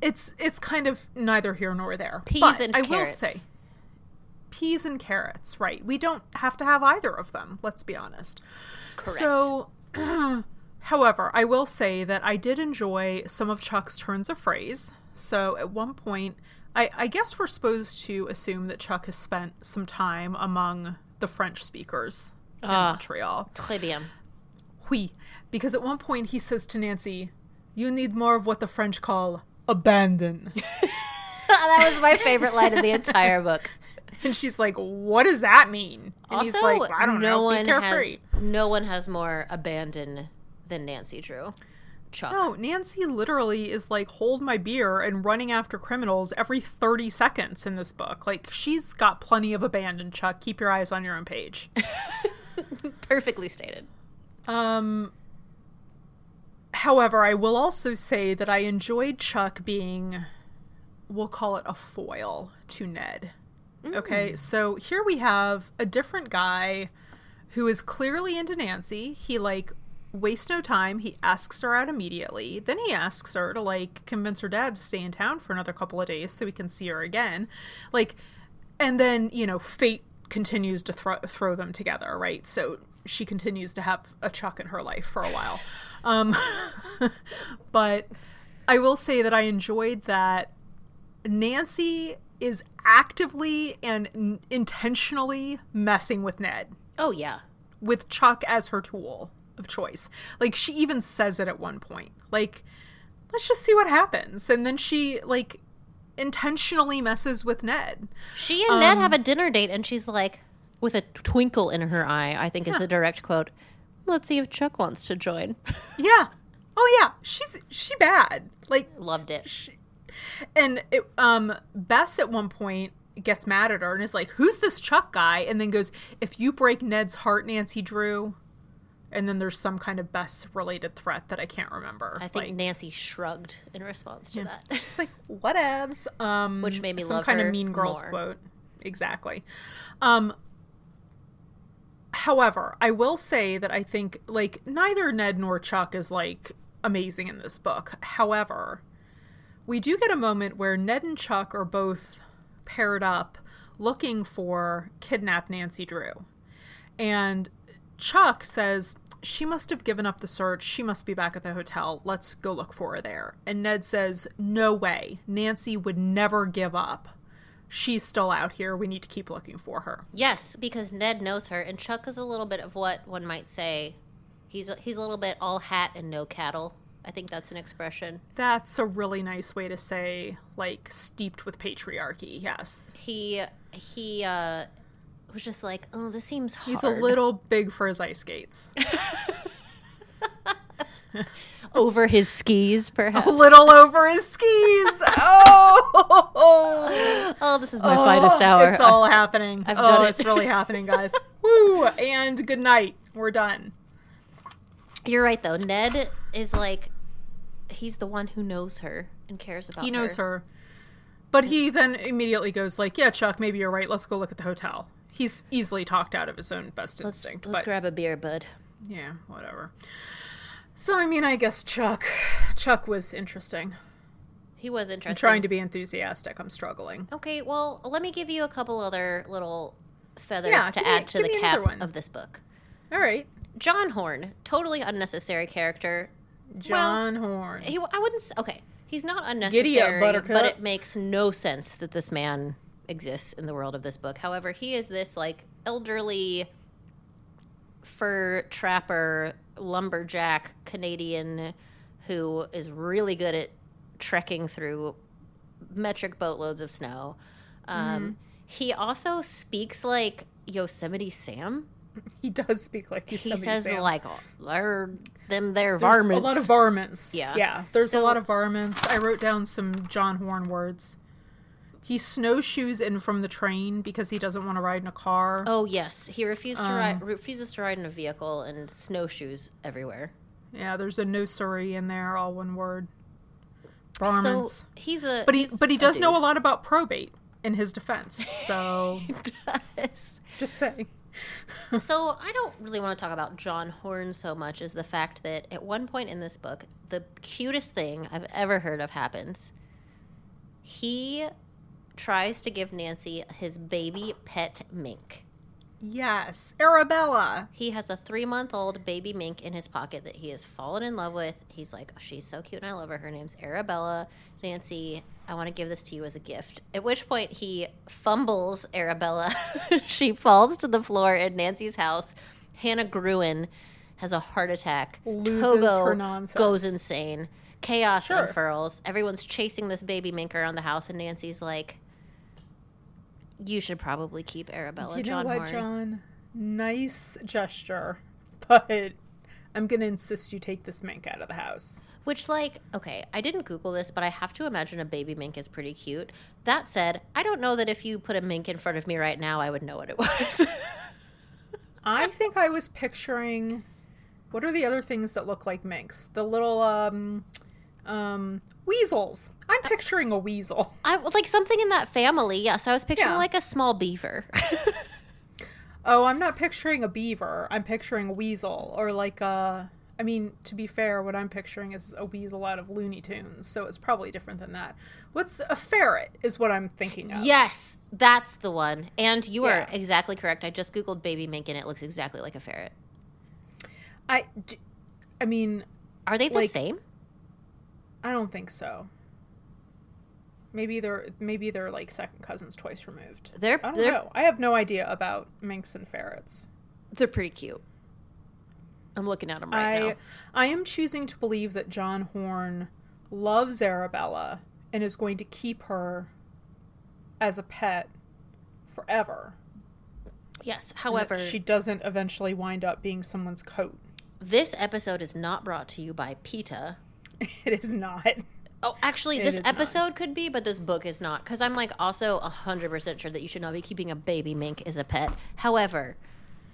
[SPEAKER 3] it's it's kind of neither here nor there.
[SPEAKER 2] Peas
[SPEAKER 3] But
[SPEAKER 2] and
[SPEAKER 3] I will say, peas and carrots. Right? We don't have to have either of them. Let's be honest.
[SPEAKER 2] Correct.
[SPEAKER 3] So, however, I will say that I did enjoy some of Chuck's turns of phrase. So at one point, I, I guess we're supposed to assume that Chuck has spent some time among the French speakers in
[SPEAKER 2] Ah.
[SPEAKER 3] Montreal.
[SPEAKER 2] Très bien.
[SPEAKER 3] Oui, because at one point he says to Nancy, "You need more of what the French call abandon,"
[SPEAKER 2] that was my favorite line in the entire book.
[SPEAKER 3] and she's like, "What does that mean?" And
[SPEAKER 2] Also,
[SPEAKER 3] he's like, "I don't
[SPEAKER 2] no
[SPEAKER 3] know.
[SPEAKER 2] one
[SPEAKER 3] Be carefree."
[SPEAKER 2] has no one has more abandon than Nancy Drew. Chuck.
[SPEAKER 3] No, Nancy literally is like, hold my beer and running after criminals every 30 seconds in this book. Like, she's got plenty of abandon, Chuck. Keep your eyes on your own page.
[SPEAKER 2] Perfectly stated.
[SPEAKER 3] Um, however, I will also say that I enjoyed Chuck being, we'll call it a foil to Ned. Okay, so here we have a different guy who is clearly into Nancy. He, like, wastes no time. He asks her out immediately. Then he asks her to, like, convince her dad to stay in town for another couple of days so he can see her again. Like, and then, you know, fate continues to thro- throw them together, right? So she continues to have a Chuck in her life for a while. Um, but I will say that I enjoyed that Nancy is actively and n- intentionally messing with Ned
[SPEAKER 2] Oh yeah.
[SPEAKER 3] with Chuck as her tool of choice. Like she even says it at one point. Like let's just see what happens. And then she like intentionally messes with Ned.
[SPEAKER 2] She and Ned
[SPEAKER 3] Um,
[SPEAKER 2] have a dinner date, and she's like, with a twinkle in her eye, I think is the direct quote. Let's see if Chuck wants to join.
[SPEAKER 3] Yeah. Oh yeah, she's she bad. Like
[SPEAKER 2] Loved it.
[SPEAKER 3] she, and it, um Bess at one point gets mad at her and is like, "Who's this Chuck guy?" And then goes, "If you break Ned's heart, Nancy Drew." And then there's some kind of best related threat that I can't remember.
[SPEAKER 2] I think
[SPEAKER 3] Like,
[SPEAKER 2] Nancy shrugged in response to that.
[SPEAKER 3] She's like, whatevs. Um,
[SPEAKER 2] Which made me
[SPEAKER 3] some
[SPEAKER 2] love
[SPEAKER 3] kind of Mean Girls
[SPEAKER 2] more.
[SPEAKER 3] quote. Exactly. Um, however, I will say that I think like neither Ned nor Chuck is like amazing in this book. However, we do get a moment where Ned and Chuck are both paired up looking for kidnap Nancy Drew. And Chuck says, She must have given up the search. She must be back at the hotel. Let's go look for her there. And Ned says, No way. Nancy would never give up. She's still out here. We need to keep looking for her.
[SPEAKER 2] yes, because Ned knows her, and Chuck is a little bit of what one might say. He's a, he's a little bit all hat and no cattle. I think that's an expression.
[SPEAKER 3] That's a really nice way to say, like, steeped with patriarchy. Yes.
[SPEAKER 2] He he uh was just like, oh, this seems hard.
[SPEAKER 3] He's a little big for his ice skates.
[SPEAKER 2] over his skis, perhaps.
[SPEAKER 3] a little over his skis. Oh,
[SPEAKER 2] Oh, this is my finest oh, hour.
[SPEAKER 3] It's all happening.
[SPEAKER 2] I've
[SPEAKER 3] oh,
[SPEAKER 2] done it.
[SPEAKER 3] it's really happening, guys. Woo! And good night. We're done.
[SPEAKER 2] You're right though. Ned is like he's the one who knows her and cares about her.
[SPEAKER 3] He knows her. But he then immediately goes like, "Yeah, Chuck, maybe you're right. Let's go look at the hotel." He's easily talked out of his own best
[SPEAKER 2] Let's,
[SPEAKER 3] instinct,
[SPEAKER 2] let's
[SPEAKER 3] but
[SPEAKER 2] grab a beer, bud.
[SPEAKER 3] yeah, whatever. So I mean, I guess Chuck, Chuck was interesting.
[SPEAKER 2] He was
[SPEAKER 3] I'm
[SPEAKER 2] interesting.
[SPEAKER 3] trying to be enthusiastic. I'm struggling.
[SPEAKER 2] Okay, well, let me give you a couple other little feathers
[SPEAKER 3] Yeah,
[SPEAKER 2] to
[SPEAKER 3] give me-
[SPEAKER 2] add to the cap of this book.
[SPEAKER 3] All right,
[SPEAKER 2] John Horn, totally unnecessary character.
[SPEAKER 3] John Horn.
[SPEAKER 2] He, I wouldn't. Okay, he's not unnecessary,
[SPEAKER 3] up, Buttercup.
[SPEAKER 2] but it makes no sense that this man exists in the world of this book. However, he is this like elderly fur trapper lumberjack Canadian who is really good at trekking through metric boatloads of snow. Um,
[SPEAKER 3] Mm-hmm.
[SPEAKER 2] He also speaks like Yosemite Sam.
[SPEAKER 3] He does speak like
[SPEAKER 2] He says
[SPEAKER 3] Sam.
[SPEAKER 2] like, "Oh, "They're them, they're varmints."
[SPEAKER 3] a lot of varmints.
[SPEAKER 2] Yeah.
[SPEAKER 3] yeah. There's
[SPEAKER 2] So-
[SPEAKER 3] a lot of varmints. I wrote down some John Horn words. He snowshoes in from the train because he doesn't want to ride in a car.
[SPEAKER 2] Oh yes, he refused to ride,
[SPEAKER 3] Um,
[SPEAKER 2] refuses to ride in a vehicle and snowshoes everywhere.
[SPEAKER 3] Yeah, there's a no sorry in there, all one word.
[SPEAKER 2] So he's a
[SPEAKER 3] but he but he does know a lot about probate in his defense. So
[SPEAKER 2] Yes.
[SPEAKER 3] just saying.
[SPEAKER 2] so I don't really want to talk about John Horn so much as the fact that at one point in this book, the cutest thing I've ever heard of happens. He tries to give Nancy his baby pet mink.
[SPEAKER 3] Yes, Arabella.
[SPEAKER 2] He has a three month old baby mink in his pocket that he has fallen in love with. He's like, oh, She's so cute and I love her. Her name's Arabella. Nancy, I want to give this to you as a gift. At which point he fumbles Arabella. she falls to the floor in Nancy's house. Hannah Gruen has a heart attack.
[SPEAKER 3] Loses
[SPEAKER 2] Togo
[SPEAKER 3] her nonsense.
[SPEAKER 2] goes insane. Chaos
[SPEAKER 3] Sure.
[SPEAKER 2] unfurls. Everyone's chasing this baby mink around the house, and Nancy's like, You should probably keep Arabella.
[SPEAKER 3] you know
[SPEAKER 2] John
[SPEAKER 3] what,
[SPEAKER 2] Horn.
[SPEAKER 3] John? Nice gesture, but I'm gonna insist you take this mink out of the house.
[SPEAKER 2] Which, like, okay, I didn't Google this, but I have to imagine a baby mink is pretty cute. That said, I don't know that if you put a mink in front of me right now, I would know what it was.
[SPEAKER 3] I think I was picturing what are the other things that look like minks? The little um um weasels. I'm picturing a weasel.
[SPEAKER 2] I like something in that family. Yes, I was picturing
[SPEAKER 3] Yeah.
[SPEAKER 2] like a small beaver.
[SPEAKER 3] Oh, I'm not picturing a beaver. I'm picturing a weasel or like a I mean, to be fair, what I'm picturing is a weasel out of Looney Tunes, so it's probably different than that. What's a ferret is what I'm thinking of.
[SPEAKER 2] yes, that's the one. And you are exactly correct. I just Googled baby mink and it looks exactly like a ferret.
[SPEAKER 3] I d- I mean,
[SPEAKER 2] Are they the
[SPEAKER 3] Like-
[SPEAKER 2] same?
[SPEAKER 3] I don't think so. Maybe they're maybe they're like second cousins twice removed.
[SPEAKER 2] They're
[SPEAKER 3] I don't
[SPEAKER 2] they're
[SPEAKER 3] know. I have no idea about minks and ferrets.
[SPEAKER 2] they're pretty cute. I'm looking at them right
[SPEAKER 3] I
[SPEAKER 2] now.
[SPEAKER 3] I am choosing to believe that John Horn loves Arabella and is going to keep her as a pet forever.
[SPEAKER 2] Yes. However,
[SPEAKER 3] she doesn't eventually wind up being someone's coat.
[SPEAKER 2] this episode is not brought to you by PETA.
[SPEAKER 3] It is not.
[SPEAKER 2] Oh, actually,
[SPEAKER 3] It
[SPEAKER 2] this
[SPEAKER 3] is not.
[SPEAKER 2] episode could be, but this book is not. Because I'm like also 100% sure that you should not be keeping a baby mink as a pet. However,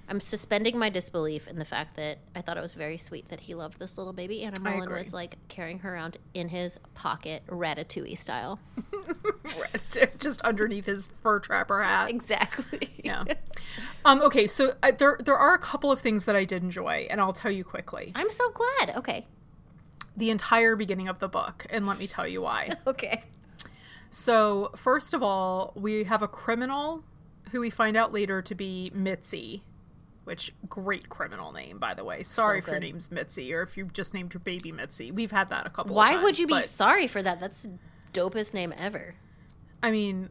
[SPEAKER 2] I'm suspending my disbelief in the fact that I thought it was very sweet that he loved this little baby animal and was like carrying her around in his pocket, ratatouille style.
[SPEAKER 3] Just underneath his fur trapper hat.
[SPEAKER 2] Exactly.
[SPEAKER 3] Yeah. Um, okay, so uh, there there are a couple of things that I did enjoy, and I'll tell you quickly.
[SPEAKER 2] I'm so glad. Okay.
[SPEAKER 3] The entire beginning of the book, and let me tell you why.
[SPEAKER 2] Okay.
[SPEAKER 3] so, first of all, we have a criminal who we find out later to be Mitzi, which great criminal name, by the way. Sorry if your name's Mitzi, or if you just named your baby Mitzi. We've had that a couple. of
[SPEAKER 2] Why
[SPEAKER 3] times,
[SPEAKER 2] would you be sorry for that? That's the dopest name ever.
[SPEAKER 3] I mean,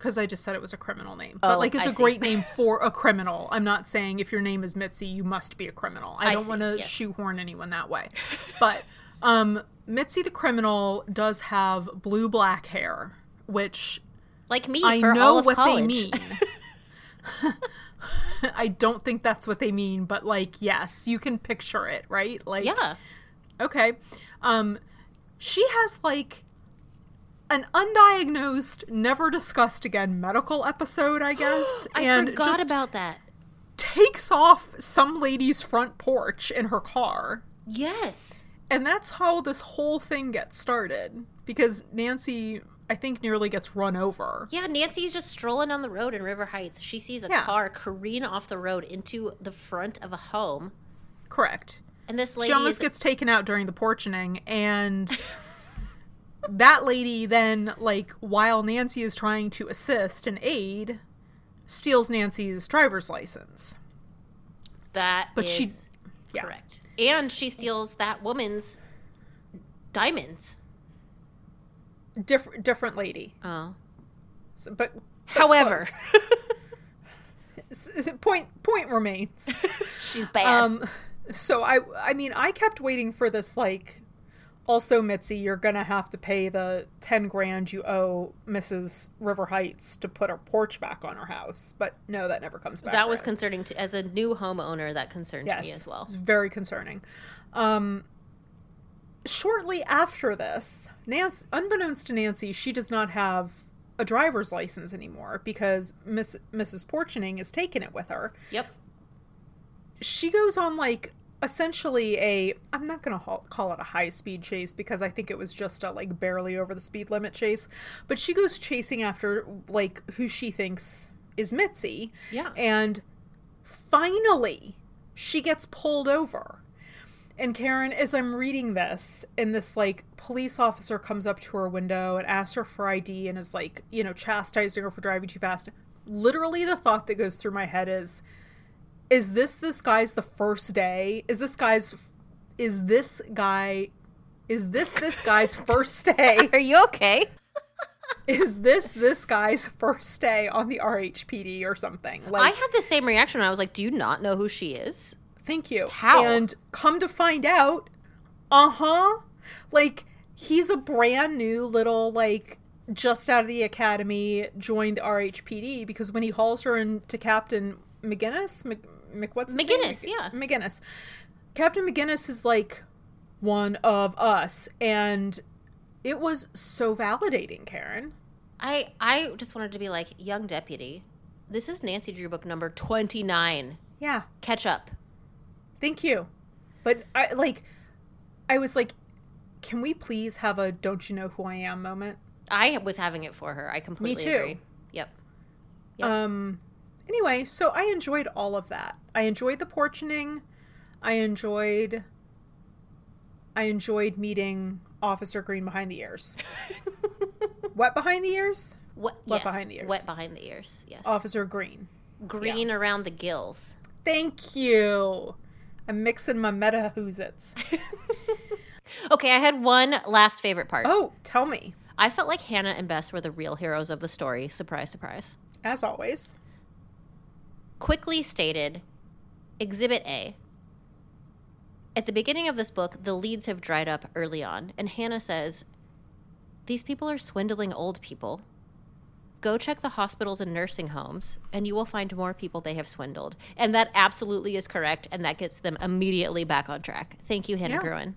[SPEAKER 3] because I just said it was a criminal name,
[SPEAKER 2] Oh,
[SPEAKER 3] but like it's
[SPEAKER 2] I
[SPEAKER 3] a
[SPEAKER 2] see.
[SPEAKER 3] great name for a criminal. I'm not saying if your name is Mitzi, you must be a criminal. I,
[SPEAKER 2] I
[SPEAKER 3] don't want to
[SPEAKER 2] yes.
[SPEAKER 3] shoehorn anyone that way. But um, Mitzi the criminal does have blue black hair, which
[SPEAKER 2] Like me
[SPEAKER 3] I
[SPEAKER 2] for
[SPEAKER 3] know
[SPEAKER 2] all of
[SPEAKER 3] what
[SPEAKER 2] college.
[SPEAKER 3] they mean. I don't think that's what they mean, but like yes, you can picture it, right? Like
[SPEAKER 2] yeah.
[SPEAKER 3] Okay. Um she has like an undiagnosed, never discussed again medical episode, I guess.
[SPEAKER 2] I
[SPEAKER 3] and
[SPEAKER 2] forgot about that.
[SPEAKER 3] takes off some lady's front porch in her car.
[SPEAKER 2] Yes.
[SPEAKER 3] And that's how this whole thing gets started. Because Nancy, I think, nearly gets run over.
[SPEAKER 2] Yeah, Nancy's just strolling on the road in River Heights. She sees a
[SPEAKER 3] Yeah.
[SPEAKER 2] car careen off the road into the front of a home,
[SPEAKER 3] Correct.
[SPEAKER 2] and this lady
[SPEAKER 3] she almost
[SPEAKER 2] is
[SPEAKER 3] gets taken out during the portioning and that lady then like while nancy is trying to assist and aid steals nancy's driver's license
[SPEAKER 2] that
[SPEAKER 3] but
[SPEAKER 2] is
[SPEAKER 3] she- yeah.
[SPEAKER 2] correct, and she steals that woman's diamonds.
[SPEAKER 3] different different lady
[SPEAKER 2] Oh,
[SPEAKER 3] so, but, but
[SPEAKER 2] however,
[SPEAKER 3] close. S- s- point point remains
[SPEAKER 2] she's bad.
[SPEAKER 3] um so i i mean i kept waiting for this like also mitzi you're gonna have to pay the 10 grand you owe mrs river heights to put her porch back on her house but no that never comes back
[SPEAKER 2] that was
[SPEAKER 3] around.
[SPEAKER 2] concerning to as a new homeowner. That concerned
[SPEAKER 3] yes
[SPEAKER 2] me as well.
[SPEAKER 3] very concerning um shortly after this, Nancy, unbeknownst to Nancy, she does not have a driver's license anymore because Miss, Mrs. Portioning has taken it with her.
[SPEAKER 2] Yep.
[SPEAKER 3] She goes on like essentially a I'm not going to call it a high speed chase because I think it was just a like barely over the speed limit chase, but she goes chasing after like who she thinks is Mitzi.
[SPEAKER 2] Yeah.
[SPEAKER 3] And finally she gets pulled over. And Karen, as I'm reading this, and this like police officer comes up to her window and asks her for ID and is like, you know, chastising her for driving too fast. Literally, the thought that goes through my head is, is this this guy's the first day? Is this guy's, is this guy, is this this guy's first day?
[SPEAKER 2] Are you okay?
[SPEAKER 3] is this this guy's first day on the RHPD or something?
[SPEAKER 2] I had the same reaction. I was like, "Do you not know who she is?"
[SPEAKER 3] Thank you.
[SPEAKER 2] How?
[SPEAKER 3] And come to find out, uh huh. Like, he's a brand new little, like, just out of the academy, joined the RHPD because when he hauls her into Captain McGinnis, Mc, Mc what's
[SPEAKER 2] McGinnis,
[SPEAKER 3] name?
[SPEAKER 2] yeah.
[SPEAKER 3] McGinnis. Captain McGinnis is like one of us, and it was so validating, Karen.
[SPEAKER 2] I I just wanted to be like, young deputy, this is Nancy Drew book number twenty nine.
[SPEAKER 3] Yeah.
[SPEAKER 2] Catch up.
[SPEAKER 3] Thank you. But I like I was like can we please have a don't you know who I am moment?
[SPEAKER 2] I was having it for her. I completely
[SPEAKER 3] too.
[SPEAKER 2] agree. Yep. Yep.
[SPEAKER 3] Um anyway, so I enjoyed all of that. I enjoyed the portioning. I enjoyed I enjoyed meeting Officer Green behind the ears. Wet behind the ears?
[SPEAKER 2] Wet,
[SPEAKER 3] wet
[SPEAKER 2] yes,
[SPEAKER 3] behind the ears.
[SPEAKER 2] Wet behind the ears. Yes.
[SPEAKER 3] Officer Green.
[SPEAKER 2] Green around the gills.
[SPEAKER 3] Thank you. I'm mixing my meta whoozits.
[SPEAKER 2] Okay, I had one last favorite part.
[SPEAKER 3] Oh, tell me.
[SPEAKER 2] I felt like Hannah and Bess were the real heroes of the story. Surprise, surprise.
[SPEAKER 3] As always.
[SPEAKER 2] Quickly stated, Exhibit A. At the beginning of this book, the leads have dried up early on, and Hannah says, These people are swindling old people. Go check the hospitals and nursing homes, and you will find more people they have swindled. And that absolutely is correct, and that gets them immediately back on track. Thank you, Hannah
[SPEAKER 3] Yeah.
[SPEAKER 2] Gruen.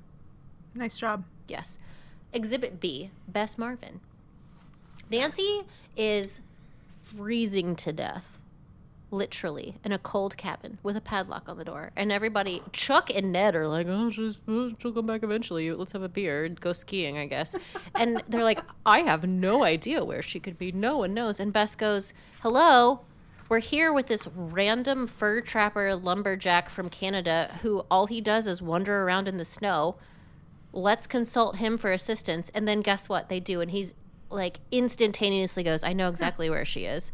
[SPEAKER 3] Nice job.
[SPEAKER 2] Yes. Exhibit B, Bess Marvin. Nancy is freezing to death, literally, in a cold cabin with a padlock on the door. And everybody, Chuck and Ned are like, oh, she's, oh, she'll come back eventually. Let's have a beer and go skiing, I guess. And they're like, I have no idea where she could be. No one knows. And Bess goes, hello. We're here with this random fur trapper lumberjack from Canada who all he does is wander around in the snow let's consult him for assistance and then guess what they do and he's like instantaneously goes i know exactly where she is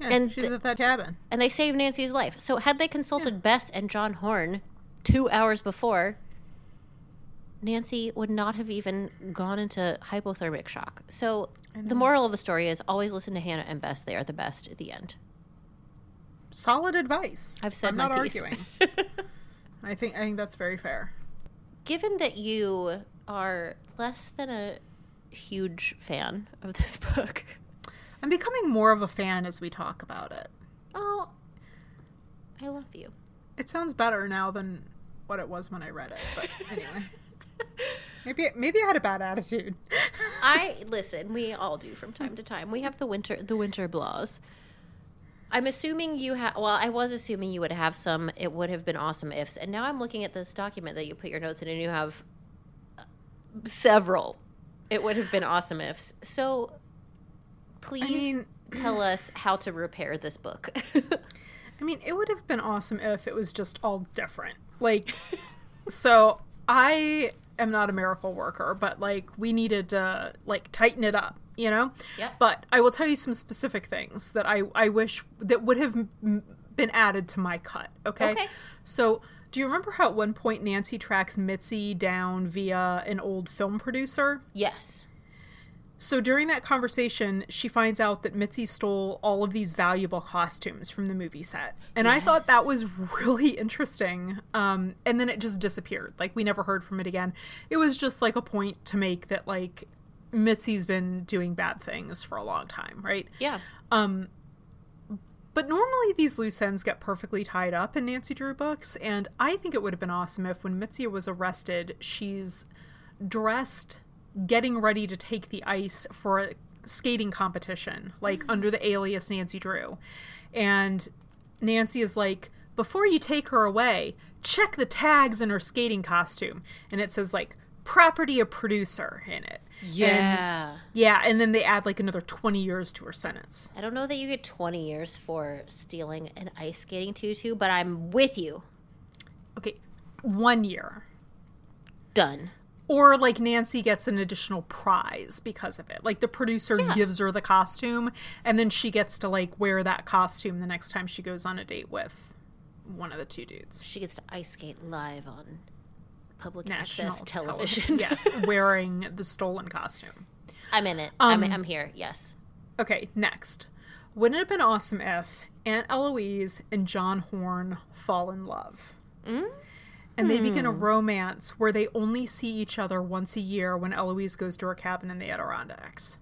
[SPEAKER 3] Yeah,
[SPEAKER 2] And
[SPEAKER 3] she's
[SPEAKER 2] th-
[SPEAKER 3] at that cabin.
[SPEAKER 2] and they save nancy's life so had they consulted bess and john horn two hours before nancy would not have even gone into hypothermic shock so the moral of the story is always listen to hannah and bess they are the best at the end
[SPEAKER 3] Solid advice.
[SPEAKER 2] i've said
[SPEAKER 3] I'm not
[SPEAKER 2] piece
[SPEAKER 3] arguing. I think I think that's very fair.
[SPEAKER 2] given that you are less than a huge fan of this book
[SPEAKER 3] I'm becoming more of a fan as we talk about it.
[SPEAKER 2] Oh, I love you.
[SPEAKER 3] It sounds better now than what it was when I read it. But anyway, maybe maybe I had a bad attitude.
[SPEAKER 2] I listen. We all do from time to time. We have the winter, the winter blahs. I'm assuming you have. Well, I was assuming you would have some. It would have been awesome ifs, and now I'm looking at this document that you put your notes in, and you have uh, several. It would have been awesome ifs. So, please
[SPEAKER 3] mean-
[SPEAKER 2] tell us how to repair this book.
[SPEAKER 3] I mean, it would have been awesome if it was just all different. Like, so I am not a miracle worker, but like we needed to like tighten it up, you know.
[SPEAKER 2] Yep.
[SPEAKER 3] But I will tell you some specific things that I I wish that would have m- been added to my cut. Okay.
[SPEAKER 2] Okay.
[SPEAKER 3] So. Do you remember how at one point Nancy tracks Mitzi down via an old film producer?
[SPEAKER 2] yes.
[SPEAKER 3] So during that conversation, she finds out that Mitzi stole all of these valuable costumes from the movie set. And I thought that was really interesting. Um, and then it just disappeared. Like, we never heard from it again. It was just like a point to make that, like, Mitzi's been doing bad things for a long time, right?
[SPEAKER 2] Yeah.
[SPEAKER 3] But normally these loose ends get perfectly tied up in Nancy Drew books, and I think it would have been awesome if when Mitzi was arrested, she's dressed getting ready to take the ice for a skating competition, like mm. under the alias Nancy Drew. And Nancy is like, before you take her away, check the tags in her skating costume. And it says, like, property of producer in it. And-
[SPEAKER 2] Yeah.
[SPEAKER 3] yeah, and then they add like another 20 years to her sentence.
[SPEAKER 2] I don't know that you get 20 years for stealing an ice skating tutu, but I'm with you.
[SPEAKER 3] Okay, one year.
[SPEAKER 2] Done.
[SPEAKER 3] Or like Nancy gets an additional prize because of it. Like the producer
[SPEAKER 2] Yeah.
[SPEAKER 3] gives her the costume and then she gets to like wear that costume the next time she goes on a date with one of the two dudes.
[SPEAKER 2] She gets to ice skate live on public
[SPEAKER 3] National
[SPEAKER 2] access television.
[SPEAKER 3] yes, wearing the stolen costume.
[SPEAKER 2] I'm in it.
[SPEAKER 3] Um,
[SPEAKER 2] I'm, I'm here. Yes.
[SPEAKER 3] Okay, next. Wouldn't it have been awesome if Aunt Eloise and John Horn fall in love? And they begin a hmm. romance where they only see each other once a year when Eloise goes to her cabin in the Adirondacks.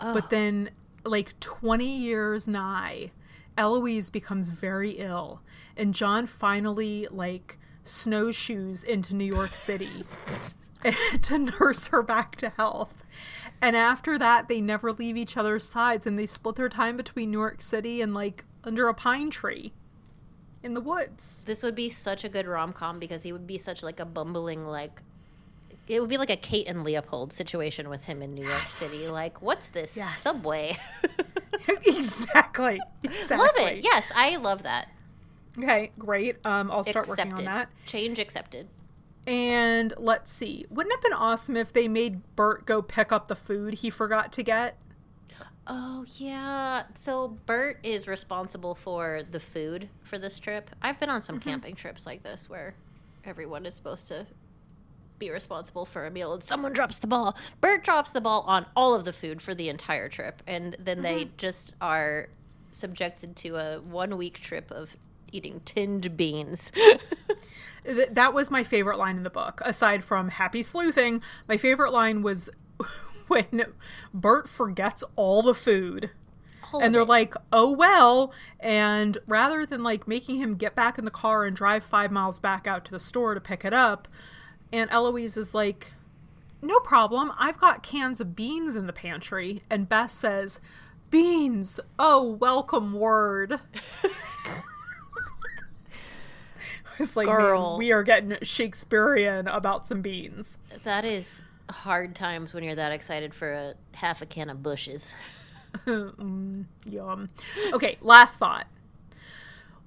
[SPEAKER 3] But then, like 20 years nigh, Eloise becomes very ill, and John finally, like, snowshoes into New York City to nurse her back to health. And after that, they never leave each other's sides, and they split their time between New York City and, like, under a pine tree in the woods.
[SPEAKER 2] This would be such a good rom com because he would be such like a bumbling like. It would be like a Kate and Leopold situation with him in New York City. Like, what's this
[SPEAKER 3] Yes.
[SPEAKER 2] subway?
[SPEAKER 3] exactly. Exactly.
[SPEAKER 2] love it. Yes, I love that.
[SPEAKER 3] Okay, great. Um, I'll start working on that.
[SPEAKER 2] Change accepted.
[SPEAKER 3] And let's see. Wouldn't it have been awesome if they made Bert go pick up the food he forgot to get?
[SPEAKER 2] Oh yeah. So Bert is responsible for the food for this trip. I've been on some mm-hmm. camping trips like this where everyone is supposed to be responsible for a meal and someone drops the ball. Bert drops the ball on all of the food for the entire trip and then they mm-hmm. just are subjected to a one week trip of eating tinned beans.
[SPEAKER 3] That was my favorite line in the book. Aside from happy sleuthing, my favorite line was when Bert forgets all the food.
[SPEAKER 2] All
[SPEAKER 3] and they're
[SPEAKER 2] it.
[SPEAKER 3] like, "Oh well," and rather than like making him get back in the car and drive 5 miles back out to the store to pick it up, Aunt Eloise is like, "No problem. I've got cans of beans in the pantry." And Bess says, "Beans. Oh, welcome word." It's like, man,
[SPEAKER 2] Girl.
[SPEAKER 3] we are getting Shakespearean about some beans.
[SPEAKER 2] that is hard times when you're that excited for a half a can of Bush's.
[SPEAKER 3] Yum. Okay, last thought.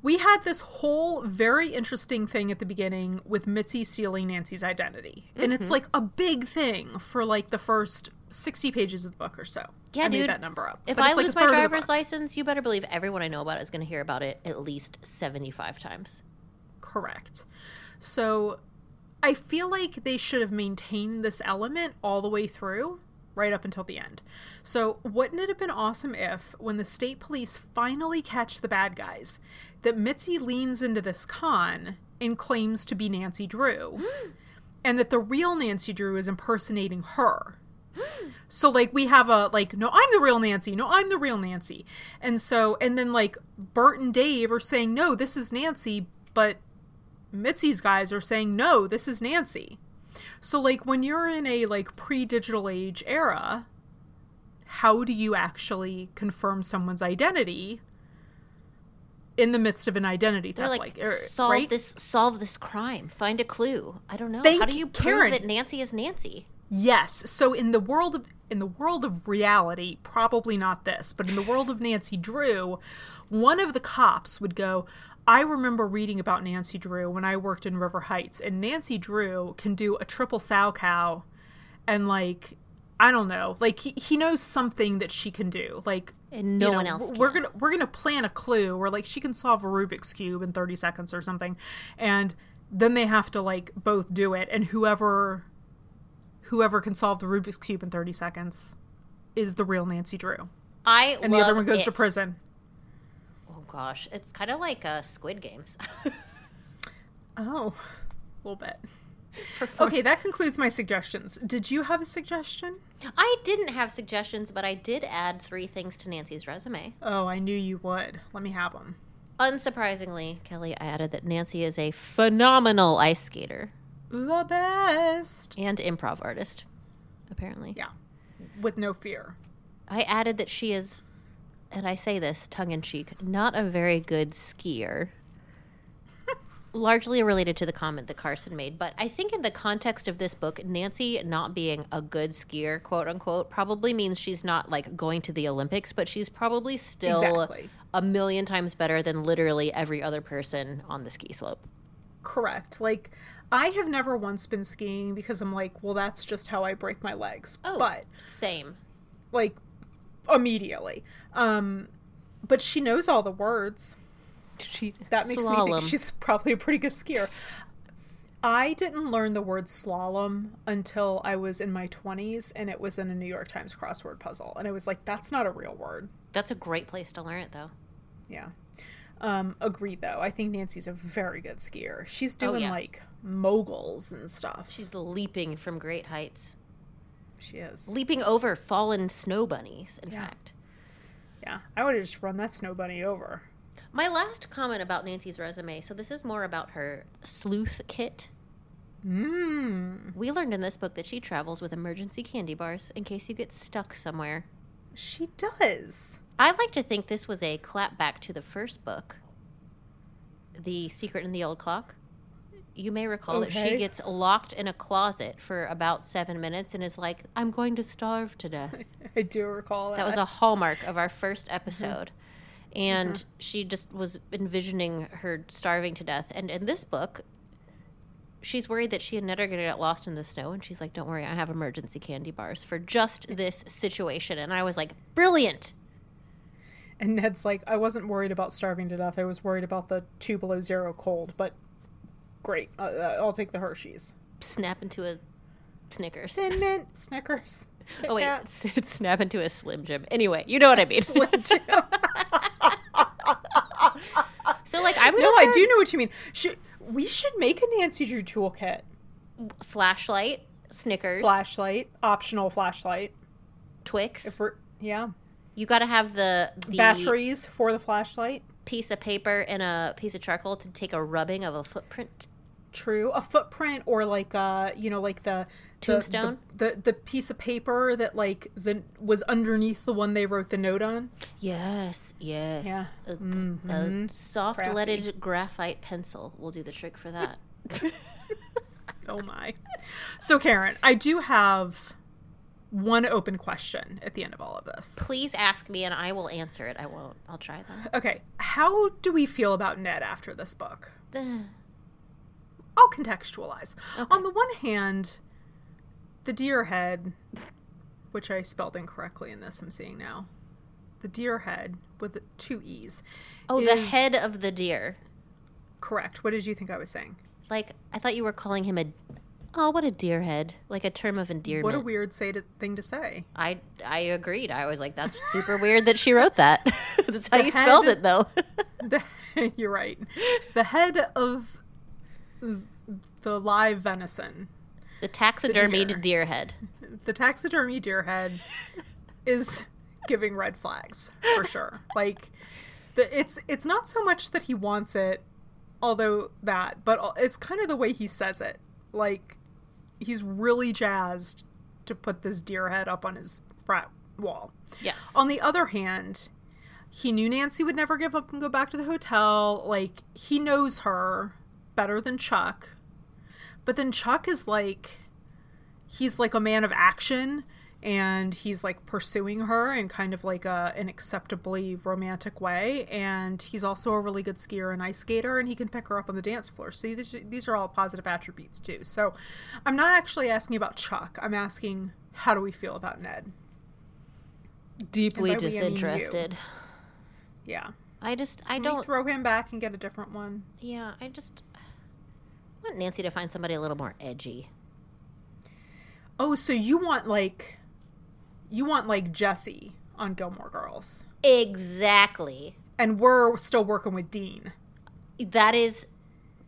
[SPEAKER 3] We had this whole very interesting thing at the beginning with Mitzi stealing Nancy's identity. And
[SPEAKER 2] Mm-hmm.
[SPEAKER 3] it's like a big thing for like the first 60 pages of the book or so.
[SPEAKER 2] Yeah,
[SPEAKER 3] I
[SPEAKER 2] dude.
[SPEAKER 3] made that number up.
[SPEAKER 2] If
[SPEAKER 3] But
[SPEAKER 2] I
[SPEAKER 3] it's like
[SPEAKER 2] lose
[SPEAKER 3] a
[SPEAKER 2] my
[SPEAKER 3] third of the
[SPEAKER 2] driver's license, you better believe everyone I know about is going to hear about it at least 75 times.
[SPEAKER 3] Correct. So I feel like they should have maintained this element all the way through, right up until the end. So wouldn't it have been awesome if, when the state police finally catch the bad guys, that Mitzi leans into this con and claims to be Nancy Drew, and that the real Nancy Drew is impersonating her. So like we have a like no I'm the real Nancy no I'm the real Nancy and so and then like Bert and Dave are saying no this is Nancy but Mitzi's guys are saying no this is Nancy so like when you're in a like pre-digital age era how do you actually confirm someone's identity in the midst of an identity
[SPEAKER 2] They're
[SPEAKER 3] theft
[SPEAKER 2] like,
[SPEAKER 3] like, er,
[SPEAKER 2] solve
[SPEAKER 3] right?
[SPEAKER 2] this, solve this crime, find a clue. I don't know.
[SPEAKER 3] Thank
[SPEAKER 2] How do you
[SPEAKER 3] you,
[SPEAKER 2] prove
[SPEAKER 3] Karen.
[SPEAKER 2] that Nancy is Nancy?
[SPEAKER 3] Yes. So in the world of in the world of reality, probably not this, but in the world of Nancy Drew, one of the cops would go, I remember reading about Nancy Drew when I worked in River Heights, and Nancy Drew can do a triple Salchow and like I don't know, like he, he knows something that she can do. Like
[SPEAKER 2] And no
[SPEAKER 3] you know,
[SPEAKER 2] one else
[SPEAKER 3] We're gonna we're gonna plan a clue where like she can solve a Rubik's cube in thirty seconds or something, and then they have to like both do it, and whoever whoever can solve the Rubik's cube in thirty seconds is the real Nancy Drew,
[SPEAKER 2] I
[SPEAKER 3] and the other one goes
[SPEAKER 2] it.
[SPEAKER 3] to prison.
[SPEAKER 2] Gosh, it's kind of like uh, Squid Games.
[SPEAKER 3] Oh, a little bit. Okay, that concludes my suggestions. Did you have a suggestion?
[SPEAKER 2] I didn't have suggestions, but I did add three things to Nancy's resume.
[SPEAKER 3] Oh, I knew you would. Let me have them.
[SPEAKER 2] Unsurprisingly, Kelly, I added that Nancy is a phenomenal ice skater.
[SPEAKER 3] the best.
[SPEAKER 2] and improv artist, apparently.
[SPEAKER 3] Yeah, with no fear.
[SPEAKER 2] I added that she is, and I say this tongue in cheek, not a very good skier. Largely related to the comment that Carson made, but I think in the context of this book, Nancy not being a good skier, quote unquote, probably means she's not like going to the Olympics, but she's probably still
[SPEAKER 3] Exactly.
[SPEAKER 2] a million times better than literally every other person on the ski slope.
[SPEAKER 3] Correct. Like, I have never once been skiing because I'm like, well, that's just how I break my legs.
[SPEAKER 2] Oh,
[SPEAKER 3] But
[SPEAKER 2] same.
[SPEAKER 3] like immediately. Um, but she knows all the words.
[SPEAKER 2] She,
[SPEAKER 3] That makes me think she's probably a pretty good skier. I didn't learn the word slalom until I was in my 20s and it was in a New York Times crossword puzzle. And I was like, that's not a real word.
[SPEAKER 2] That's a great place to learn it, though.
[SPEAKER 3] Yeah. Um, agreed, though. I think Nancy's a very good skier. She's
[SPEAKER 2] Oh,
[SPEAKER 3] doing
[SPEAKER 2] yeah.
[SPEAKER 3] like moguls and stuff.
[SPEAKER 2] She's leaping from great heights,
[SPEAKER 3] she is.
[SPEAKER 2] leaping over fallen snow bunnies. In
[SPEAKER 3] Yeah.
[SPEAKER 2] fact,
[SPEAKER 3] Yeah. I would have just run that snow bunny over.
[SPEAKER 2] my last comment about Nancy's resume. So this is more about her sleuth kit.
[SPEAKER 3] Mmm.
[SPEAKER 2] We learned in this book that she travels with emergency candy bars in case you get stuck somewhere.
[SPEAKER 3] She does.
[SPEAKER 2] I like to think this was a clap back to the first book, The Secret in the Old Clock. You may recall that she gets locked in a closet for about seven minutes and is like, I'm going to starve to death.
[SPEAKER 3] I do recall that.
[SPEAKER 2] That was a hallmark of our first mm-hmm. episode. And she just was envisioning her starving to death. And in this book, she's worried that she and Ned are going to get lost in the snow. And she's like, Don't worry, I have emergency candy bars for just this situation. And I was like, Brilliant.
[SPEAKER 3] And Ned's like, I wasn't worried about starving to death. I was worried about the two below zero cold, but great. Uh, uh, I'll take the Hershey's.
[SPEAKER 2] Snap into a Snickers.
[SPEAKER 3] Thin Mint, Snickers. Kit
[SPEAKER 2] Oh, wait,
[SPEAKER 3] Kat,
[SPEAKER 2] it's, it's snap into a Slim Jim. Anyway, you know what I mean.
[SPEAKER 3] Slim Jim.
[SPEAKER 2] so, like, I'm
[SPEAKER 3] no, I do know what you mean. Should, we should make a Nancy Drew toolkit.
[SPEAKER 2] Flashlight, Snickers,
[SPEAKER 3] Flashlight, optional flashlight.
[SPEAKER 2] Twix.
[SPEAKER 3] If we're yeah,
[SPEAKER 2] you got to have the, the
[SPEAKER 3] batteries for the flashlight.
[SPEAKER 2] Piece of paper and a piece of charcoal to take a rubbing of a footprint.
[SPEAKER 3] True, a footprint or like uh, you know, like the
[SPEAKER 2] Tombstone?
[SPEAKER 3] the, the the piece of paper that like the was underneath the one they wrote the note on.
[SPEAKER 2] Yes, yes.
[SPEAKER 3] Yeah.
[SPEAKER 2] A,
[SPEAKER 3] Mhm.
[SPEAKER 2] a soft
[SPEAKER 3] Crafty.
[SPEAKER 2] leaded graphite pencil will do the trick for that.
[SPEAKER 3] Oh my. So Karen, I do have one open question at the end of all of this.
[SPEAKER 2] Please ask me and I will answer it. I won't. I'll try that.
[SPEAKER 3] Okay, how do we feel about Ned after this book? I'll contextualize.
[SPEAKER 2] Okay.
[SPEAKER 3] On the one hand, the deer head, which I spelled incorrectly in this, I'm seeing now. The deer head with two E's.
[SPEAKER 2] Oh, the head of the deer.
[SPEAKER 3] Correct. What did you think I was saying?
[SPEAKER 2] Like, I thought you were calling him a. Oh, what a deer head. Like a term of endearment.
[SPEAKER 3] What a weird say to, thing to say.
[SPEAKER 2] I, I agreed. I was like, that's super weird that she wrote that. that's how
[SPEAKER 3] The
[SPEAKER 2] you spelled it, though.
[SPEAKER 3] The, you're right. The head of the live venison,
[SPEAKER 2] the taxidermied
[SPEAKER 3] deer.
[SPEAKER 2] deer head.
[SPEAKER 3] the taxidermy deer head, is giving red flags for sure. Like, the, it's it's not so much that he wants it, although that, but it's kind of the way he says it. Like, he's really jazzed to put this deer head up on his frat wall.
[SPEAKER 2] Yes.
[SPEAKER 3] On the other hand, he knew Nancy would never give up and go back to the hotel. Like, he knows her better than Chuck. But then Chuck is like, he's like a man of action and he's like pursuing her in kind of like a, an acceptably romantic way. And he's also a really good skier and ice skater and he can pick her up on the dance floor. See, these, these are all positive attributes too. So I'm not actually asking about Chuck. I'm asking, how do we feel about Ned?
[SPEAKER 2] Deeply
[SPEAKER 3] by we, I mean
[SPEAKER 2] disinterested.
[SPEAKER 3] Yeah.
[SPEAKER 2] I just, I
[SPEAKER 3] Can
[SPEAKER 2] don't.
[SPEAKER 3] throw him back and get a different one?
[SPEAKER 2] Yeah, I just want Nancy to find somebody a little more edgy.
[SPEAKER 3] Oh, so you want like you want like Jesse on Gilmore Girls.
[SPEAKER 2] Exactly.
[SPEAKER 3] And we're still working with Dean.
[SPEAKER 2] That is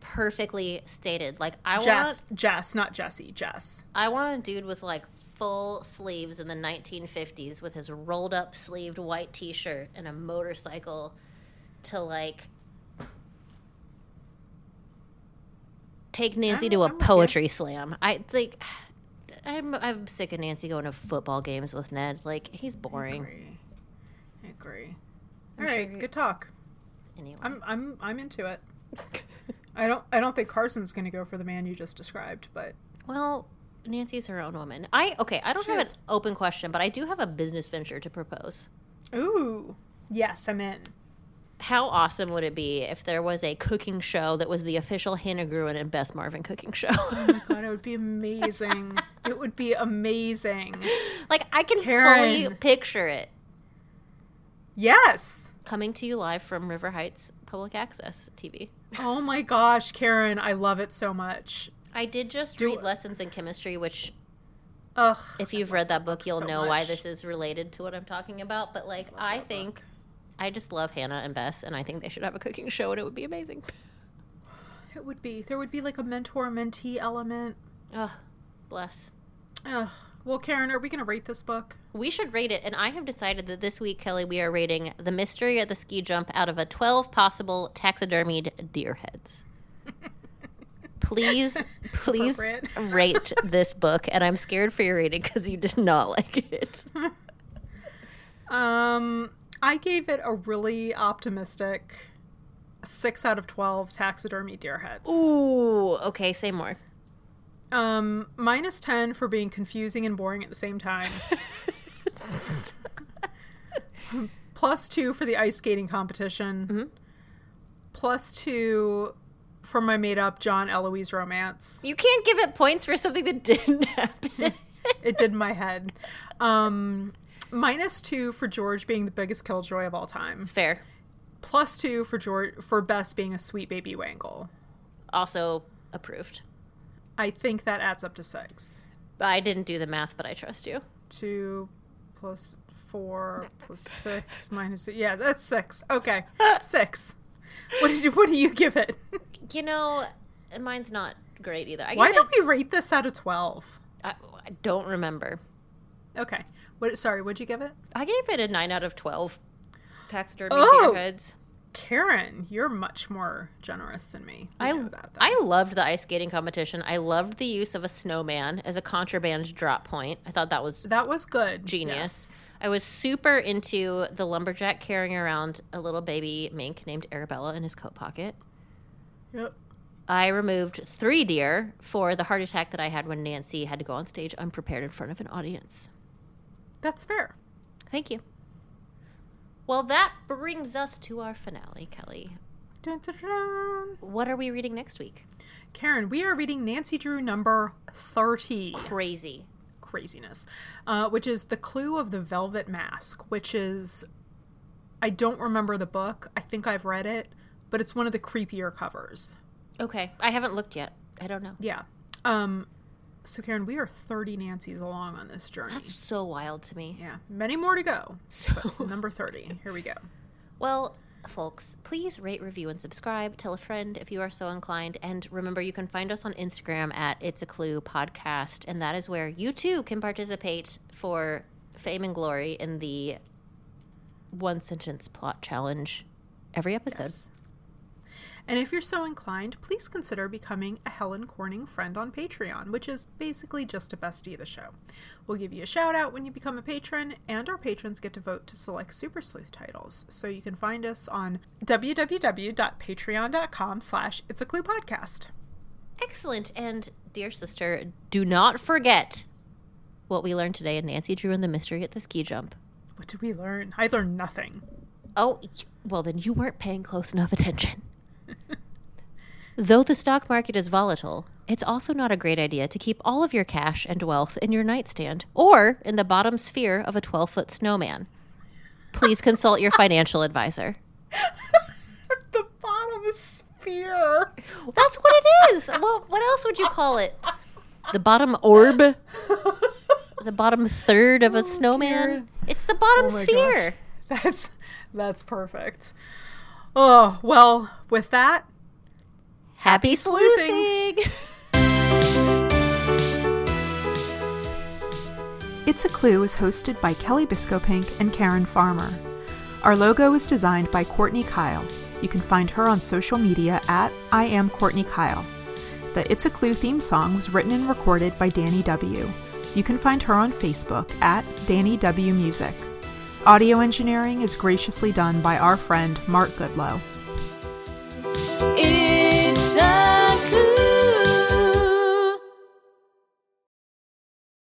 [SPEAKER 2] perfectly stated. Like I want
[SPEAKER 3] Jess, Jess, not Jesse, Jess.
[SPEAKER 2] I want a dude with like full sleeves in the 1950s with his rolled up sleeved white t-shirt and a motorcycle to like take Nancy to a poetry slam. I like. I'm I'm sick of Nancy going to football games with Ned. Like he's boring.
[SPEAKER 3] Agree. I agree. All right,
[SPEAKER 2] sure
[SPEAKER 3] good talk.
[SPEAKER 2] Anyway,
[SPEAKER 3] I'm I'm I'm into it. I don't I don't think Carson's going to go for the man you just described, but
[SPEAKER 2] well, Nancy's her own woman. I okay. I don't
[SPEAKER 3] She
[SPEAKER 2] have
[SPEAKER 3] is.
[SPEAKER 2] an open question, but I do have a business venture to propose.
[SPEAKER 3] ooh, yes, I'm in.
[SPEAKER 2] How awesome would it be if there was a cooking show that was the official Hannah Gruen and Bess Marvin cooking show?
[SPEAKER 3] Oh my god, it would be amazing. it would be amazing.
[SPEAKER 2] like I can fully picture it
[SPEAKER 3] Yes.
[SPEAKER 2] coming to you live from River Heights Public Access TV.
[SPEAKER 3] Oh my gosh, Karen, I love it so much.
[SPEAKER 2] I did just
[SPEAKER 3] Do-
[SPEAKER 2] read Lessons in Chemistry, which
[SPEAKER 3] Ugh.
[SPEAKER 2] if you've read that book, you'll
[SPEAKER 3] so
[SPEAKER 2] know why this is related to what I'm talking about. But like, I
[SPEAKER 3] that
[SPEAKER 2] think
[SPEAKER 3] book.
[SPEAKER 2] I just love Hannah and Bess, and I think they should have a cooking show, and it would be amazing.
[SPEAKER 3] It would be. There would be like a mentor mentee element.
[SPEAKER 2] Ugh, bless.
[SPEAKER 3] Ugh. Well, Karen, are we going to rate this book?
[SPEAKER 2] We should rate it, and I have decided that this week, Kelly, we are rating The Mystery of the Ski Jump out of a 12 possible taxidermied deer heads. Please, please rate this book, and I'm scared for your rating because you did not like it.
[SPEAKER 3] Um, I gave it a really optimistic six out of twelve taxidermy deer heads.
[SPEAKER 2] Ooh, okay, say more.
[SPEAKER 3] Um, minus ten for being confusing and boring at the same time. Plus two for the ice skating competition.
[SPEAKER 2] Mhm.
[SPEAKER 3] Plus two for my made up John Eloise romance.
[SPEAKER 2] You can't give it points for something that didn't happen.
[SPEAKER 3] It did in my head. Um, minus two for George being the biggest killjoy of all time.
[SPEAKER 2] Fair.
[SPEAKER 3] Plus two for George for Bess being a sweet baby wangle.
[SPEAKER 2] Also approved.
[SPEAKER 3] I think that adds up to six.
[SPEAKER 2] I didn't do the math, but I trust you.
[SPEAKER 3] Two plus four plus six minus yeah, that's six. Okay, six. What did you? What do you give it?
[SPEAKER 2] You know, mine's not great either. I
[SPEAKER 3] Why don't
[SPEAKER 2] it,
[SPEAKER 3] we rate this out of twelve?
[SPEAKER 2] I, I don't remember.
[SPEAKER 3] Okay. What? Sorry. What'd you give it?
[SPEAKER 2] I gave it a 9 out of 12 taxidermy
[SPEAKER 3] Oh.
[SPEAKER 2] deer heads.
[SPEAKER 3] Karen, you're much more generous than me. We
[SPEAKER 2] I,
[SPEAKER 3] that.
[SPEAKER 2] I loved the ice skating competition. I loved the use of a snowman as a contraband drop point. I thought that was
[SPEAKER 3] that was good.
[SPEAKER 2] genius.
[SPEAKER 3] Yes.
[SPEAKER 2] I was super into the lumberjack carrying around a little baby mink named Arabella in his coat pocket.
[SPEAKER 3] Yep.
[SPEAKER 2] I removed three deer for the heart attack that I had when Nancy had to go on stage unprepared in front of an audience.
[SPEAKER 3] That's fair.
[SPEAKER 2] Thank you. Well, that brings us to our finale, Kelly.
[SPEAKER 3] Dun, dun, dun.
[SPEAKER 2] What are we reading next week?
[SPEAKER 3] Karen, we are reading Nancy Drew number 30.
[SPEAKER 2] Crazy.
[SPEAKER 3] Craziness. Uh, which is The Clue of the Velvet Mask, which is. I don't remember the book. I think I've read it, but it's one of the creepier covers.
[SPEAKER 2] Okay, I haven't looked yet. I don't know.
[SPEAKER 3] Yeah. Um, so, Karen, we are 30 Nancy's along on this journey.
[SPEAKER 2] That's so wild to me.
[SPEAKER 3] Yeah, many more to go.
[SPEAKER 2] So,
[SPEAKER 3] number 30. Here we go.
[SPEAKER 2] well, folks, please rate, review, and subscribe. Tell a friend if you are so inclined. And remember, you can find us on Instagram at It's a Clue Podcast. And that is where you too can participate for fame and glory in the one sentence plot challenge every episode.
[SPEAKER 3] Yes. And if you're so inclined, please consider becoming a Helen Corning friend on Patreon, which is basically just a bestie of the show. We'll give you a shout out when you become a patron, and our patrons get to vote to select Super Sleuth titles. So you can find us on www.patreon.com slash It's a Clue Podcast.
[SPEAKER 2] Excellent. And dear sister, do not forget what we learned today in Nancy Drew and the Mystery at the Ski Jump.
[SPEAKER 3] What did we learn? I learned nothing.
[SPEAKER 2] Oh, well, then you weren't paying close enough attention. Though the stock market is volatile, it's also not a great idea to keep all of your cash and wealth in your nightstand or in the bottom sphere of a 12 foot snowman. Please consult your financial advisor.
[SPEAKER 3] the bottom sphere.
[SPEAKER 2] That's what it is. Well, what else would you call it? The bottom orb? The bottom third of a oh, snowman?
[SPEAKER 3] Karen.
[SPEAKER 2] It's the bottom
[SPEAKER 3] Oh
[SPEAKER 2] sphere.
[SPEAKER 3] gosh. That's that's perfect. Oh, well, with that,
[SPEAKER 2] Happy
[SPEAKER 3] sleuthing.
[SPEAKER 2] sleuthing.
[SPEAKER 3] It's a Clue is hosted by Kelly Biscopink and Karen Farmer. Our logo is designed by Courtney Kyle. You can find her on social media at I am Courtney Kyle. The It's a Clue theme song was written and recorded by Danny W. You can find her on Facebook at Danny W Music. Audio engineering is graciously done by our friend Mark Goodlow. E